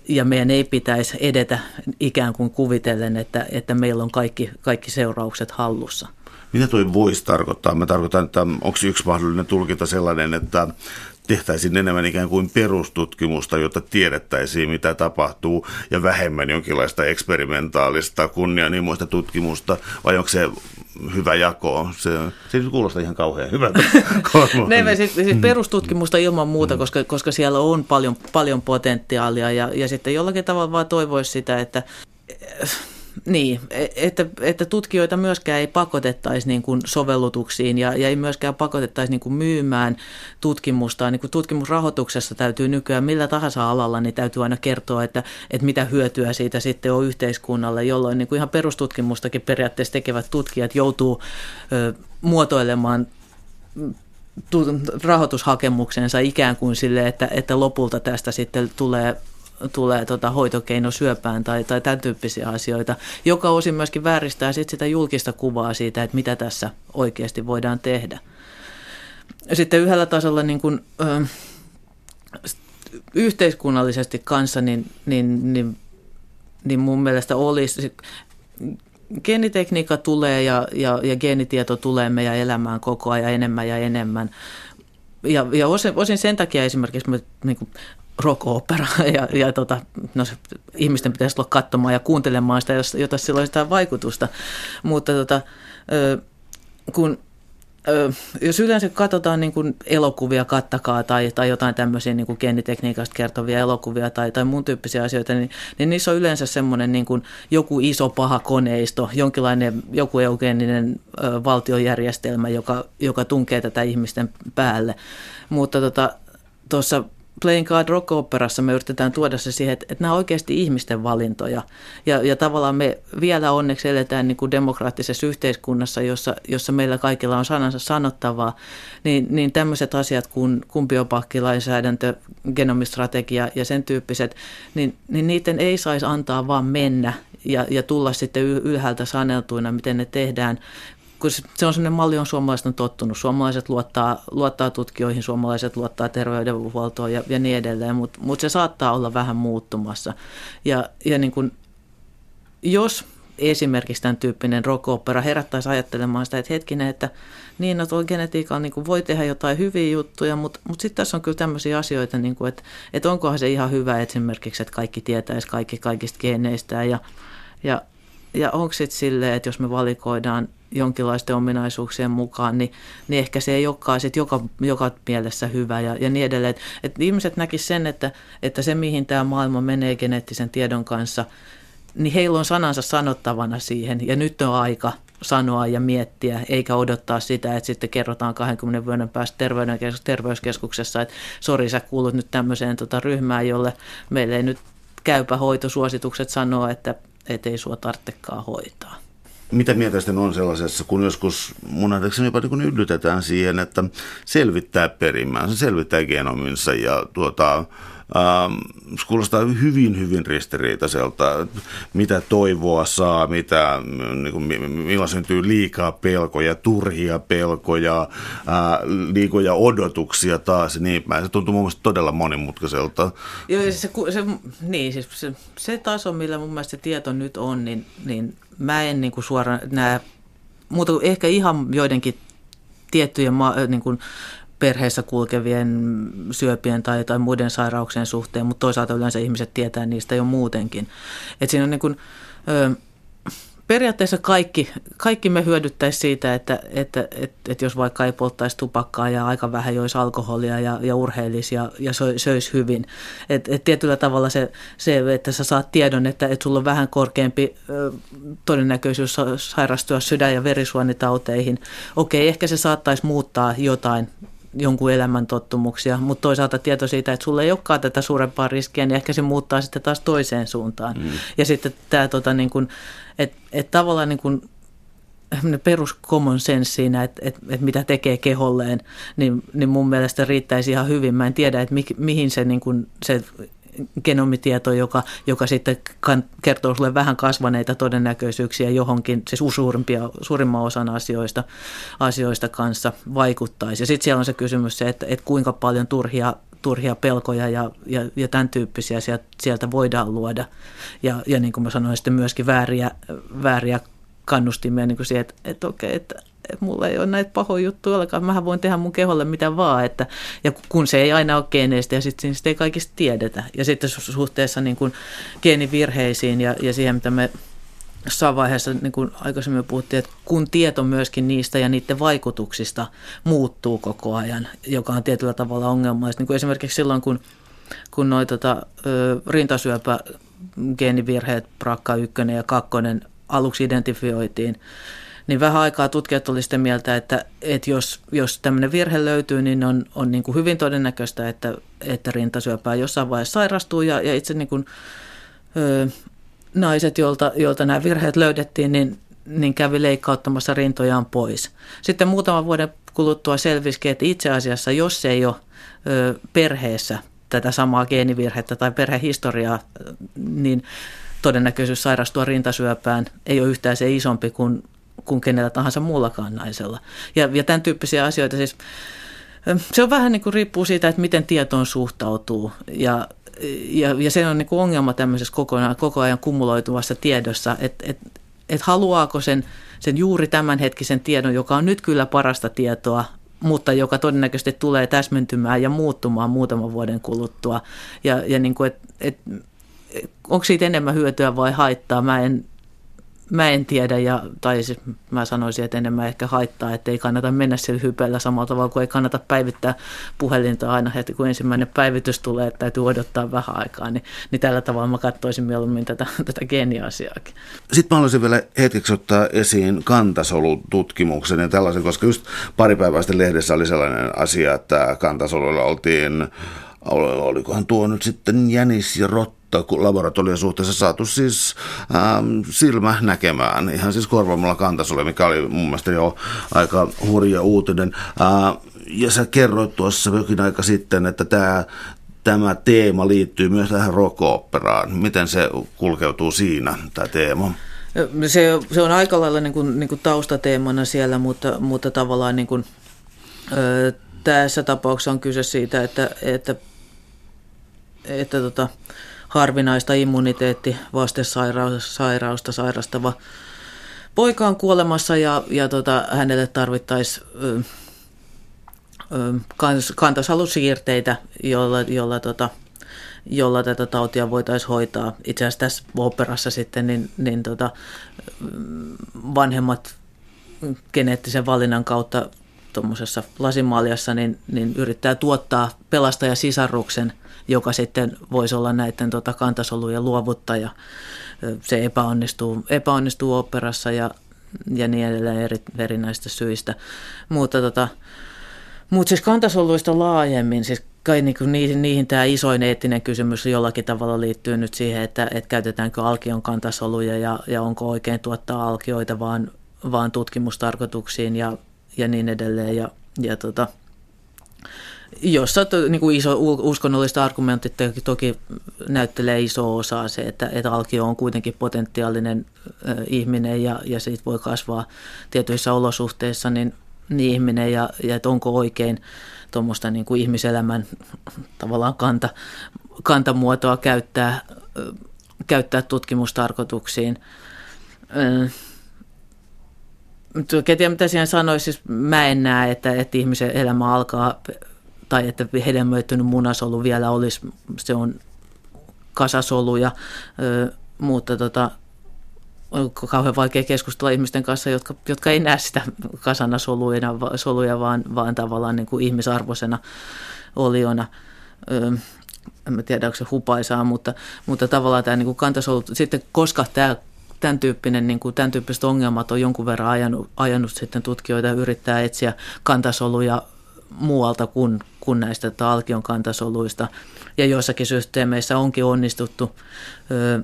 ja meidän ei pitäisi edetä ikään kuin kuvitellen, että, että meillä on kaikki, kaikki seuraukset hallussa. Mitä tuo voisi tarkoittaa? Mä tarkoitan, että onko yksi mahdollinen tulkinta sellainen, että tehtäisiin enemmän ikään kuin perustutkimusta, jotta tiedettäisiin, mitä tapahtuu, ja vähemmän jonkinlaista eksperimentaalista, kunnianhimoista tutkimusta, vai onko se hyvä jako? Se, se kuulostaa ihan kauhean hyvältä. ne, siis, siis perustutkimusta ilman muuta, mm. koska, koska siellä on paljon, paljon potentiaalia, ja, ja sitten jollakin tavalla vaan toivoisi sitä, että niin, e, että, että tutkijoita myöskään ei pakotettaisi niin kuin sovellutuksiin ja, ja ei myöskään pakotettaisi niin kuin myymään tutkimusta. Niin kuin tutkimusrahoituksessa täytyy nykyään millä tahansa alalla, niin täytyy aina kertoa, että, että mitä hyötyä siitä sitten on yhteiskunnalle, jolloin niin kuin ihan perustutkimustakin periaatteessa tekevät tutkijat joutuu ö, muotoilemaan rahoitushakemuksensa ikään kuin sille, että, että lopulta tästä sitten tulee tulee tota hoitokeino syöpään tai, tai tämän tyyppisiä asioita, joka osin myöskin vääristää sit sitä julkista kuvaa siitä, että mitä tässä oikeasti voidaan tehdä. Sitten yhdellä tasolla niin kun, ö, yhteiskunnallisesti kanssa, niin, niin, niin, niin mun mielestä olisi, geenitekniikka tulee ja, ja, ja geenitieto tulee meidän elämään koko ajan enemmän ja enemmän. Ja, ja osin, osin sen takia esimerkiksi me niin kuin rock-opera ja, ja tota, no, se, ihmisten pitäisi olla katsomaan ja kuuntelemaan sitä, jota sillä olisi vaikutusta. Mutta tota, kun jos yleensä katsotaan niin kuin elokuvia, kattakaa tai, tai jotain tämmöisiä niin kuin geenitekniikasta kertovia elokuvia tai, tai muun tyyppisiä asioita, niin, niin niissä on yleensä semmoinen niin kuin joku iso paha koneisto, jonkinlainen joku eugeeninen ö, valtiojärjestelmä, joka, joka tunkee tätä ihmisten päälle. Mutta tuossa tota, Playing God Rock Operassa me yritetään tuoda se siihen, että, että nämä on oikeasti ihmisten valintoja. Ja, ja tavallaan me vielä onneksi eletään niin kuin demokraattisessa yhteiskunnassa, jossa, jossa meillä kaikilla on sanansa sanottavaa. Niin, niin tämmöiset asiat kuin, biopakkilainsäädäntö, genomistrategia ja sen tyyppiset, niin, niin niiden ei saisi antaa vaan mennä ja, ja tulla sitten ylhäältä saneltuina, miten ne tehdään, kun se on sellainen malli, on suomalaiset on tottunut. Suomalaiset luottaa, luottaa tutkijoihin, suomalaiset luottaa terveydenhuoltoon ja, ja niin edelleen, mutta mut se saattaa olla vähän muuttumassa. Ja, ja niin kun, jos esimerkiksi tämän tyyppinen rock-opera herättäisi ajattelemaan sitä, että hetkinen, että niin, no genetiikalla niin voi tehdä jotain hyviä juttuja, mutta, mutta sitten tässä on kyllä tämmöisiä asioita, niin kuin, että, että onkohan se ihan hyvä esimerkiksi, että kaikki tietäisi kaikki kaikista geeneistä ja, ja ja onko sitten silleen, että jos me valikoidaan jonkinlaisten ominaisuuksien mukaan, niin, niin ehkä se ei olekaan sit joka, joka mielessä hyvä ja, ja niin edelleen. Et, et ihmiset näkisivät sen, että, että se mihin tämä maailma menee geneettisen tiedon kanssa, niin heillä on sanansa sanottavana siihen ja nyt on aika sanoa ja miettiä, eikä odottaa sitä, että sitten kerrotaan 20 vuoden päästä terveyskeskuksessa, että sori sä kuulut nyt tämmöiseen tota ryhmään, jolle meille ei nyt käypä hoitosuositukset sanoa, että et ei sua tarvitsekaan hoitaa. Mitä mieltä sitten on sellaisessa, kun joskus mun jopa niin yllytetään siihen, että selvittää perimään, se selvittää genominsa ja tuota, Ähm, se kuulostaa hyvin, hyvin ristiriitaiselta, mitä toivoa saa, mitä, niin kuin, milloin syntyy liikaa pelkoja, turhia pelkoja, ää, liikoja odotuksia taas niin päin. Se tuntuu mun mielestä todella monimutkaiselta. Joo, se, se, se, niin, siis se, se taso, millä mun mielestä se tieto nyt on, niin, niin mä en niin kuin suoraan näe, kuin ehkä ihan joidenkin tiettyjen ma, niin kuin perheessä kulkevien syöpien tai, tai muiden sairauksien suhteen, mutta toisaalta yleensä ihmiset tietää niistä jo muutenkin. Et siinä on niin kuin, ö, periaatteessa kaikki, kaikki me hyödyttäisi siitä, että, että, että, että jos vaikka ei polttaisi tupakkaa ja aika vähän joisi alkoholia ja, ja urheilisi ja, ja söisi hyvin. Et, et tietyllä tavalla se, se, että sä saat tiedon, että, että sulla on vähän korkeampi ö, todennäköisyys sairastua sydän- ja verisuonitauteihin. Okei, ehkä se saattaisi muuttaa jotain jonkun elämäntottumuksia, mutta toisaalta tieto siitä, että sulla ei olekaan tätä suurempaa riskiä, niin ehkä se muuttaa sitten taas toiseen suuntaan. Mm. Ja sitten tämä, tota, niin kuin, että, että tavallaan niin kuin, perus common sense siinä, että, että, että mitä tekee keholleen, niin, niin mun mielestä riittäisi ihan hyvin. Mä en tiedä, että mi, mihin se, niin kuin, se genomitieto, joka, joka sitten kertoo sulle vähän kasvaneita todennäköisyyksiä johonkin, siis suurimpia, suurimman osan asioista, asioista kanssa vaikuttaisi. Ja sitten siellä on se kysymys se, että, että kuinka paljon turhia turhia pelkoja ja, ja, ja tämän tyyppisiä sieltä, sieltä voidaan luoda. Ja, ja niin kuin mä sanoin, sitten myöskin vääriä, vääriä kannustimia niin kuin siihen, että, että okei, että että mulla ei ole näitä pahoja juttuja ollenkaan, mähän voin tehdä mun keholle mitä vaan, että, ja kun se ei aina ole geeneistä ja sitten sit ei kaikista tiedetä. Ja sitten suhteessa niin kuin geenivirheisiin ja, ja siihen, mitä me jossain vaiheessa, niin kuin aikaisemmin puhuttiin, että kun tieto myöskin niistä ja niiden vaikutuksista muuttuu koko ajan, joka on tietyllä tavalla ongelmallista. Niin kuin esimerkiksi silloin, kun, kun noi, tota, rintasyöpä geenivirheet, brakka 1 ja 2 aluksi identifioitiin, niin vähän aikaa tutkijat olivat sitä mieltä, että, että jos, jos tämmöinen virhe löytyy, niin on, on niin kuin hyvin todennäköistä, että, että rintasyöpää jossain vaiheessa sairastuu ja, ja itse niin kuin, ö, naiset, joilta, joilta nämä virheet löydettiin, niin, niin kävi leikkauttamassa rintojaan pois. Sitten muutaman vuoden kuluttua selvisikin, että itse asiassa jos ei ole ö, perheessä tätä samaa geenivirhettä tai perhehistoriaa, niin todennäköisyys sairastua rintasyöpään ei ole yhtään se isompi kuin, kuin kenellä tahansa muullakaan naisella. Ja, ja tämän tyyppisiä asioita siis, se on vähän niin kuin riippuu siitä, että miten tietoon suhtautuu ja, ja, ja se on niin kuin ongelma tämmöisessä kokonaan, koko ajan kumuloituvassa tiedossa, että et, et haluaako sen, sen juuri tämänhetkisen tiedon, joka on nyt kyllä parasta tietoa, mutta joka todennäköisesti tulee täsmentymään ja muuttumaan muutaman vuoden kuluttua. Ja, ja niin kuin, et, et, onko siitä enemmän hyötyä vai haittaa, mä en, mä en tiedä, ja, tai siis mä sanoisin, että enemmän ehkä haittaa, että ei kannata mennä sillä hypeellä samalla tavalla kuin ei kannata päivittää puhelinta aina heti, kun ensimmäinen päivitys tulee, että täytyy odottaa vähän aikaa, niin, niin tällä tavalla mä katsoisin mieluummin tätä, tätä geeniasiaakin. Sitten mä haluaisin vielä hetkeksi ottaa esiin kantasolututkimuksen ja tällaisen, koska just pari päivää sitten lehdessä oli sellainen asia, että kantasoluilla oltiin olikohan tuo nyt sitten jänis ja rot laboratoriosuhteessa saatu siis ähm, silmä näkemään, ihan siis korvaamalla kantasolle, mikä oli mun mielestä jo aika hurja uutinen. Äh, ja sä kerroit tuossa jokin aika sitten, että tämä tämä teema liittyy myös tähän rock-operaan. Miten se kulkeutuu siinä, tämä teema? Se, se on aika lailla niin kuin, niin kuin taustateemana siellä, mutta, mutta tavallaan niin kuin, ö, tässä tapauksessa on kyse siitä, että, että, että tota, harvinaista immuniteetti vastesairausta sairastava poika on kuolemassa ja, ja tota, hänelle tarvittaisiin kantasalusiirteitä, jolla, jolla, tota, jolla tätä tautia voitaisiin hoitaa. Itse asiassa tässä operassa sitten niin, niin tota, vanhemmat geneettisen valinnan kautta tuommoisessa lasimaaliassa niin, niin yrittää tuottaa pelastajasisarruksen – joka sitten voisi olla näiden tota, kantasolujen luovuttaja. Se epäonnistuu, epäonnistuu operassa ja, ja niin edelleen eri, erinäistä syistä. Mutta tota, mutta siis kantasoluista laajemmin, siis kai niinku niihin, niihin tämä isoin eettinen kysymys jollakin tavalla liittyy nyt siihen, että, että käytetäänkö alkion kantasoluja ja, ja onko oikein tuottaa alkioita vaan, vaan tutkimustarkoituksiin ja, ja niin edelleen. Ja, ja tota, jossa niin kuin iso uskonnollista argumentit toki näyttelee iso osa se, että, että alkio on kuitenkin potentiaalinen ihminen ja, ja siitä voi kasvaa tietyissä olosuhteissa niin, niin ihminen ja, ja että onko oikein tuommoista niin kuin ihmiselämän tavallaan kanta, kantamuotoa käyttää, käyttää tutkimustarkoituksiin. Äh, tiedä, mitä siihen sanoisi. Siis mä en näe, että, että ihmisen elämä alkaa tai että hedelmöittynyt munasolu vielä olisi, se on kasasoluja, mutta tota, on kauhean vaikea keskustella ihmisten kanssa, jotka, jotka ei näe sitä kasana soluja, soluja vaan, vaan tavallaan niin kuin ihmisarvoisena oliona. en tiedä, onko se hupaisaa, mutta, mutta tavallaan tämä niin kuin kantasolu, sitten koska tämä tämän, tyyppinen, niin kuin, tämän tyyppiset ongelmat on jonkun verran ajanut, ajanut sitten tutkijoita yrittää etsiä kantasoluja muualta kuin, kuin näistä alkion kantasoluista. Ja joissakin systeemeissä onkin onnistuttu ö,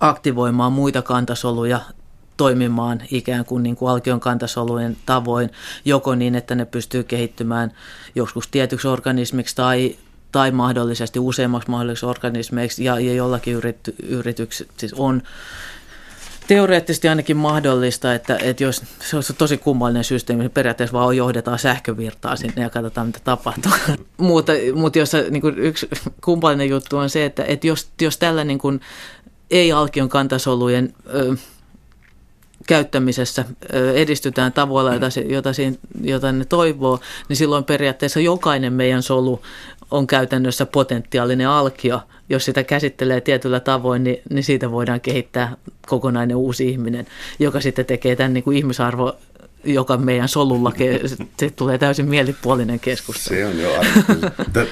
aktivoimaan muita kantasoluja toimimaan ikään kuin, niin kuin alkion kantasolujen tavoin, joko niin, että ne pystyy kehittymään joskus tietyksi organismiksi tai, tai mahdollisesti useammaksi mahdolliseksi organismeiksi, ja, ja jollakin yrity, yrityksessä siis on teoreettisesti ainakin mahdollista, että, että jos se olisi tosi kummallinen systeemi, niin periaatteessa vaan johdetaan sähkövirtaa sinne ja katsotaan, mitä tapahtuu. mutta, mutta jos niin kuin yksi kummallinen juttu on se, että, että jos, jos tällä niin kuin ei-alkion kantasolujen ö, käyttämisessä ö, edistytään tavoilla, jota, jota, jota ne toivoo, niin silloin periaatteessa jokainen meidän solu on käytännössä potentiaalinen alkio. Jos sitä käsittelee tietyllä tavoin, niin, niin siitä voidaan kehittää kokonainen uusi ihminen, joka sitten tekee tämän niin kuin ihmisarvo joka meidän solulla, se tulee täysin mielipuolinen keskustelu. Se on jo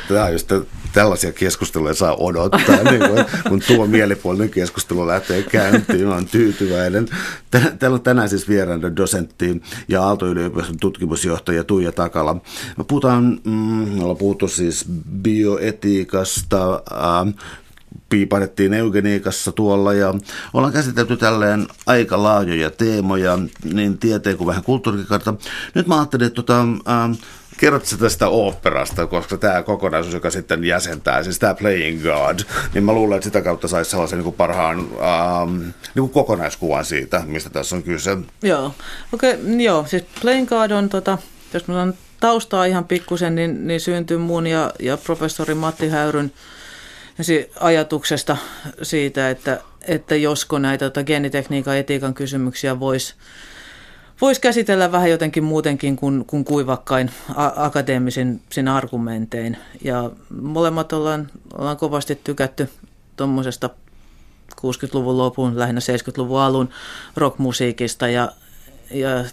Tämä on just tällaisia keskusteluja saa odottaa, niin kun, kun tuo mielipuolinen keskustelu lähtee käyntiin, olen tyytyväinen. Täällä on tänään siis vieraana dosentti ja Aalto-yliopiston tutkimusjohtaja Tuija Takala. Me puhutaan, mm, ollaan puhuttu siis bioetiikasta, äh, piipahdettiin eugeniikassa tuolla ja ollaan käsitelty tälleen aika laajoja teemoja, niin tieteen kuin vähän kulttuurikarta. Nyt mä ajattelin, että tota, ähm, kerrot sä tästä oopperasta, koska tämä kokonaisuus, joka sitten jäsentää, siis tämä Playing God, niin mä luulen, että sitä kautta saisi sellaisen niin kuin parhaan ähm, niin kuin kokonaiskuvan siitä, mistä tässä on kyse. Joo, okei, okay, joo, siis Playing God on, tota, jos mä sanon taustaa ihan pikkusen, niin, niin syntyi mun ja, ja professori Matti Häyryn ajatuksesta siitä, että, että josko näitä tota, geenitekniikan etiikan kysymyksiä voisi vois käsitellä vähän jotenkin muutenkin kuin, kuin kuivakkain a- akateemisin sin argumentein. Ja molemmat ollaan, ollaan kovasti tykätty tuommoisesta 60-luvun lopun, lähinnä 70-luvun alun rockmusiikista ja, ja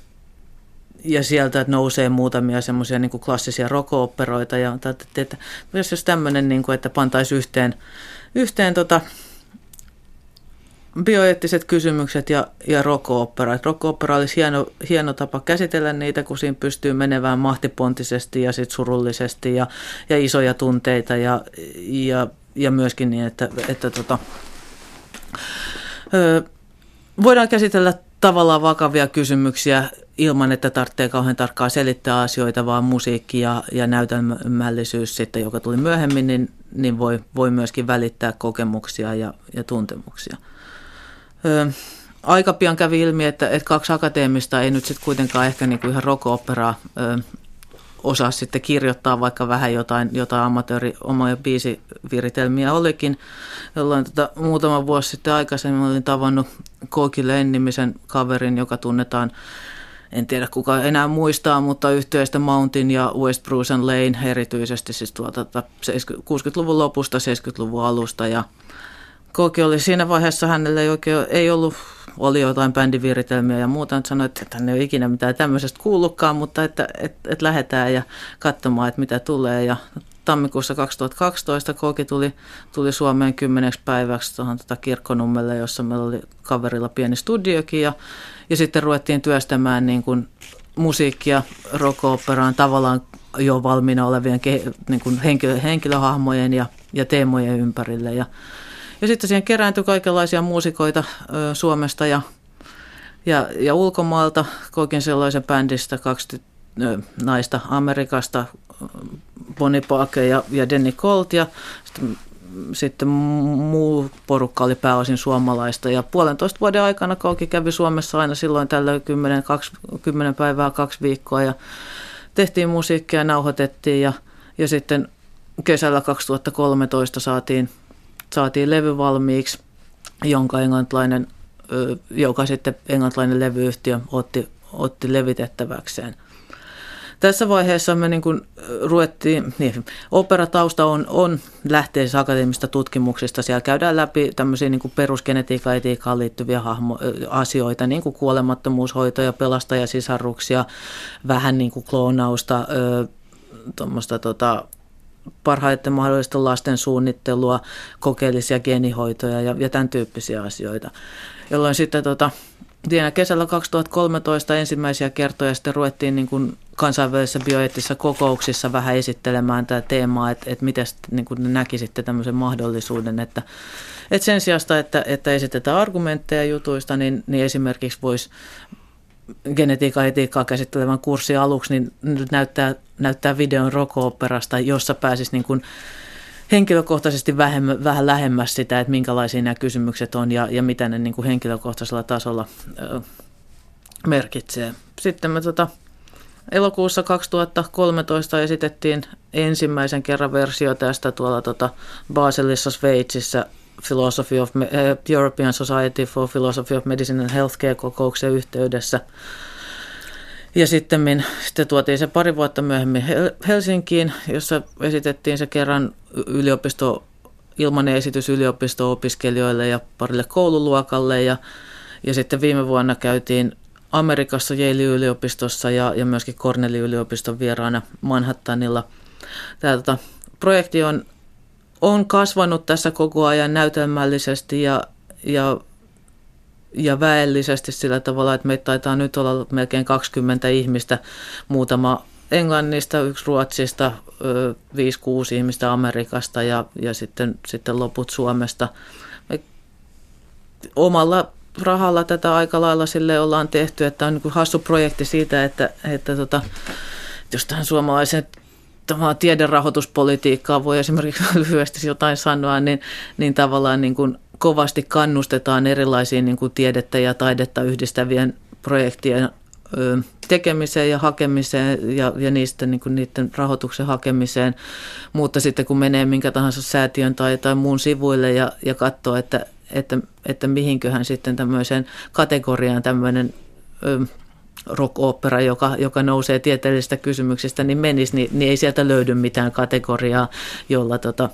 ja sieltä nousee muutamia semmoisia niin klassisia rokooperoita ja että, että myös jos tämmöinen, niin kuin, että pantaisi yhteen, yhteen tota, bioeettiset kysymykset ja, ja rokoopera. Rokoopera olisi hieno, hieno tapa käsitellä niitä, kun siinä pystyy menevään mahtipontisesti ja sit surullisesti ja, ja isoja tunteita ja, ja, ja myöskin niin, että, että tota, ö, voidaan käsitellä tavallaan vakavia kysymyksiä ilman, että tarvitsee kauhean tarkkaan selittää asioita, vaan musiikki ja, ja näytelmällisyys sitten, joka tuli myöhemmin, niin, niin voi, voi myöskin välittää kokemuksia ja, ja tuntemuksia. Ö, aika pian kävi ilmi, että, että kaksi akateemista ei nyt sitten kuitenkaan ehkä niinku ihan roko-operaa osaa sitten kirjoittaa, vaikka vähän jotain, jotain amatööri, omia biisiviritelmiä olikin, jolloin tota, muutama vuosi sitten aikaisemmin olin tavannut Koki Lennimisen kaverin, joka tunnetaan en tiedä kuka enää muistaa, mutta yhteistä Mountain ja West Bruce and Lane erityisesti siis tuolta 60-luvun tota, lopusta, 70-luvun alusta. Ja Koki oli siinä vaiheessa, hänelle ei oikein ei ollut, oli jotain bändiviritelmiä ja muuta, että sanoi, että hän ei ole ikinä mitään tämmöisestä kuullutkaan, mutta että, että, että lähdetään ja katsomaan, että mitä tulee. Ja tammikuussa 2012 Koki tuli, tuli Suomeen kymmeneksi päiväksi tuohon tota kirkkonummelle, jossa meillä oli kaverilla pieni studiokin ja, ja sitten ruvettiin työstämään niin kuin musiikkia rock-operaan tavallaan jo valmiina olevien niin kuin henkilö, henkilöhahmojen ja, ja teemojen ympärille. Ja, ja sitten siihen kerääntyi kaikenlaisia muusikoita ö, Suomesta ja, ja, ja ulkomaalta. Koikin sellaisen bändistä kaksi ö, naista Amerikasta, Bonnie Parker ja, ja Denny Colt ja sitten, sitten muu porukka oli pääosin suomalaista. Ja puolentoista vuoden aikana Kauki kävi Suomessa aina silloin tällä 10, 10 päivää, kaksi viikkoa. Ja tehtiin musiikkia, nauhoitettiin ja, ja sitten kesällä 2013 saatiin, saatiin levy valmiiksi, jonka englantilainen, joka sitten englantilainen levyyhtiö otti, otti levitettäväkseen – tässä vaiheessa me niin kuin ruvettiin, niin, operatausta on, on lähteessä akateemisista tutkimuksista. Siellä käydään läpi tämmöisiä niin perusgenetiikkaan etiikkaan liittyviä hahmo, asioita, niin kuin kuolemattomuushoitoja, pelastajasisarruksia, vähän niin kuin kloonausta, tuommoista tota, parhaiten mahdollista lasten suunnittelua, kokeellisia geenihoitoja ja, ja tämän tyyppisiä asioita. Jolloin sitten tota, Siinä kesällä 2013 ensimmäisiä kertoja sitten ruvettiin niin kuin kansainvälisissä bioeettisissa kokouksissa vähän esittelemään tämä teemaa, että, että miten niin kuin näkisitte tämmöisen mahdollisuuden, että, että sen sijasta, että, että esitetään argumentteja jutuista, niin, niin esimerkiksi voisi genetiikan etiikkaa käsittelevän kurssin aluksi, niin näyttää, näyttää videon roko-operasta, jossa pääsisi niin kuin henkilökohtaisesti vähemmän, vähän lähemmäs sitä, että minkälaisia nämä kysymykset on ja, ja mitä ne niin kuin henkilökohtaisella tasolla ö, merkitsee. Sitten me tota, elokuussa 2013 esitettiin ensimmäisen kerran versio tästä tuolla tota Baselissa Sveitsissä Philosophy of, European Society for Philosophy of Medicine and Healthcare kokouksen yhteydessä – ja sitten, sitten tuotiin se pari vuotta myöhemmin Helsinkiin, jossa esitettiin se kerran yliopisto, ilmainen esitys yliopisto-opiskelijoille ja parille koululuokalle. Ja, ja sitten viime vuonna käytiin Amerikassa Yale-yliopistossa ja, ja myöskin Cornell-yliopiston vieraana Manhattanilla. Tämä tota, projekti on, on kasvanut tässä koko ajan näytelmällisesti ja, ja, ja väellisesti sillä tavalla, että meitä taitaa nyt olla melkein 20 ihmistä, muutama Englannista, yksi Ruotsista, 5-6 ihmistä Amerikasta ja, ja sitten, sitten loput Suomesta. Me omalla rahalla tätä aika lailla sille ollaan tehty, että on niin hassu projekti siitä, että, että tota, jos tähän suomalaisen tämä tiederahoituspolitiikkaa voi esimerkiksi lyhyesti jotain sanoa, niin, niin tavallaan niin kuin kovasti kannustetaan erilaisiin niin kuin tiedettä ja taidetta yhdistävien projektien tekemiseen ja hakemiseen ja, ja niistä, niin kuin niiden rahoituksen hakemiseen, mutta sitten kun menee minkä tahansa säätiön tai, tai muun sivuille ja, ja katsoo, että, että, että mihinköhän sitten tämmöiseen kategoriaan tämmöinen rock-opera, joka, joka nousee tieteellisistä kysymyksistä, niin menisi, niin, niin ei sieltä löydy mitään kategoriaa, jolla tota,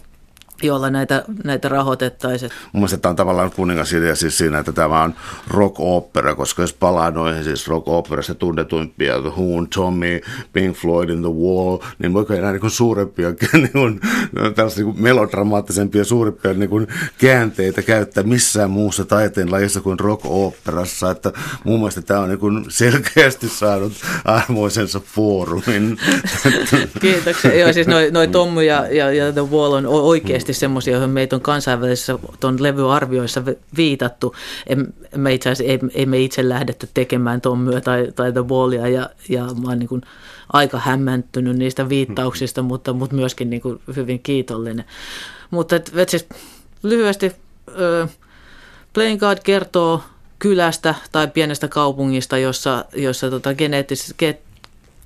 jolla näitä, näitä rahoitettaisiin. Mun mielestä tämä on tavallaan kuningasidea siis siinä, että tämä on rock opera, koska jos palaa noihin siis rock operasta tunnetuimpia, The Who, Tommy, Pink Floyd in the Wall, niin voiko enää niin suurempia, niin kuin, niin melodramaattisempia, suurempia niin kuin käänteitä käyttää missään muussa taiteen lajissa kuin rock operassa, että mun mielestä tämä on niin kuin selkeästi saanut arvoisensa foorumin. Kiitoksia. Joo, siis noi, noi Tommy ja, ja, ja The Wall on oikeasti selkeästi semmoisia, joihin meitä on kansainvälisissä tuon levyarvioissa viitattu. Me itse asiassa, ei, ei me itse lähdetty tekemään Tommyä tai, tai The Wallia ja, ja mä oon niin kuin aika hämmentynyt niistä viittauksista, mm-hmm. mutta, mutta myöskin niin kuin hyvin kiitollinen. Mutta et, et siis lyhyesti ö, Playing God kertoo kylästä tai pienestä kaupungista, jossa, jossa tota geneettis, ge,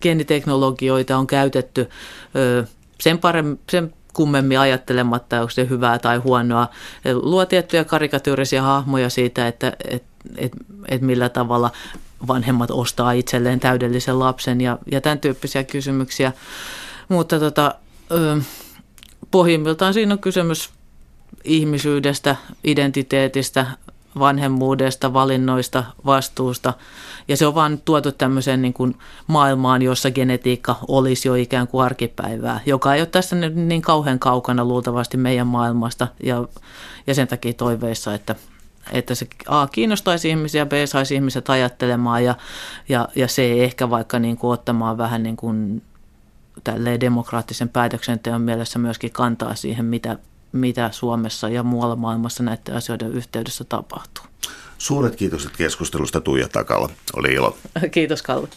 geeniteknologioita on käytetty ö, sen, paremmin, sen kummemmin ajattelematta, onko se hyvää tai huonoa. Luo tiettyjä karikatyyrisiä hahmoja siitä, että et, et, et millä tavalla vanhemmat ostaa itselleen täydellisen lapsen ja, ja tämän tyyppisiä kysymyksiä. Mutta tota, pohjimmiltaan siinä on kysymys ihmisyydestä, identiteetistä, vanhemmuudesta, valinnoista, vastuusta. Ja se on vaan tuotu tämmöiseen niin kuin maailmaan, jossa genetiikka olisi jo ikään kuin arkipäivää, joka ei ole tässä niin kauhean kaukana luultavasti meidän maailmasta. Ja, ja sen takia toiveissa, että, että se A kiinnostaisi ihmisiä, B saisi ihmiset ajattelemaan ja, ja, ja C ehkä vaikka niin kuin ottamaan vähän niin kuin demokraattisen päätöksenteon mielessä myöskin kantaa siihen, mitä mitä Suomessa ja muualla maailmassa näiden asioiden yhteydessä tapahtuu. Suuret kiitokset keskustelusta Tuija Takala. Oli ilo. Kiitos Kalle.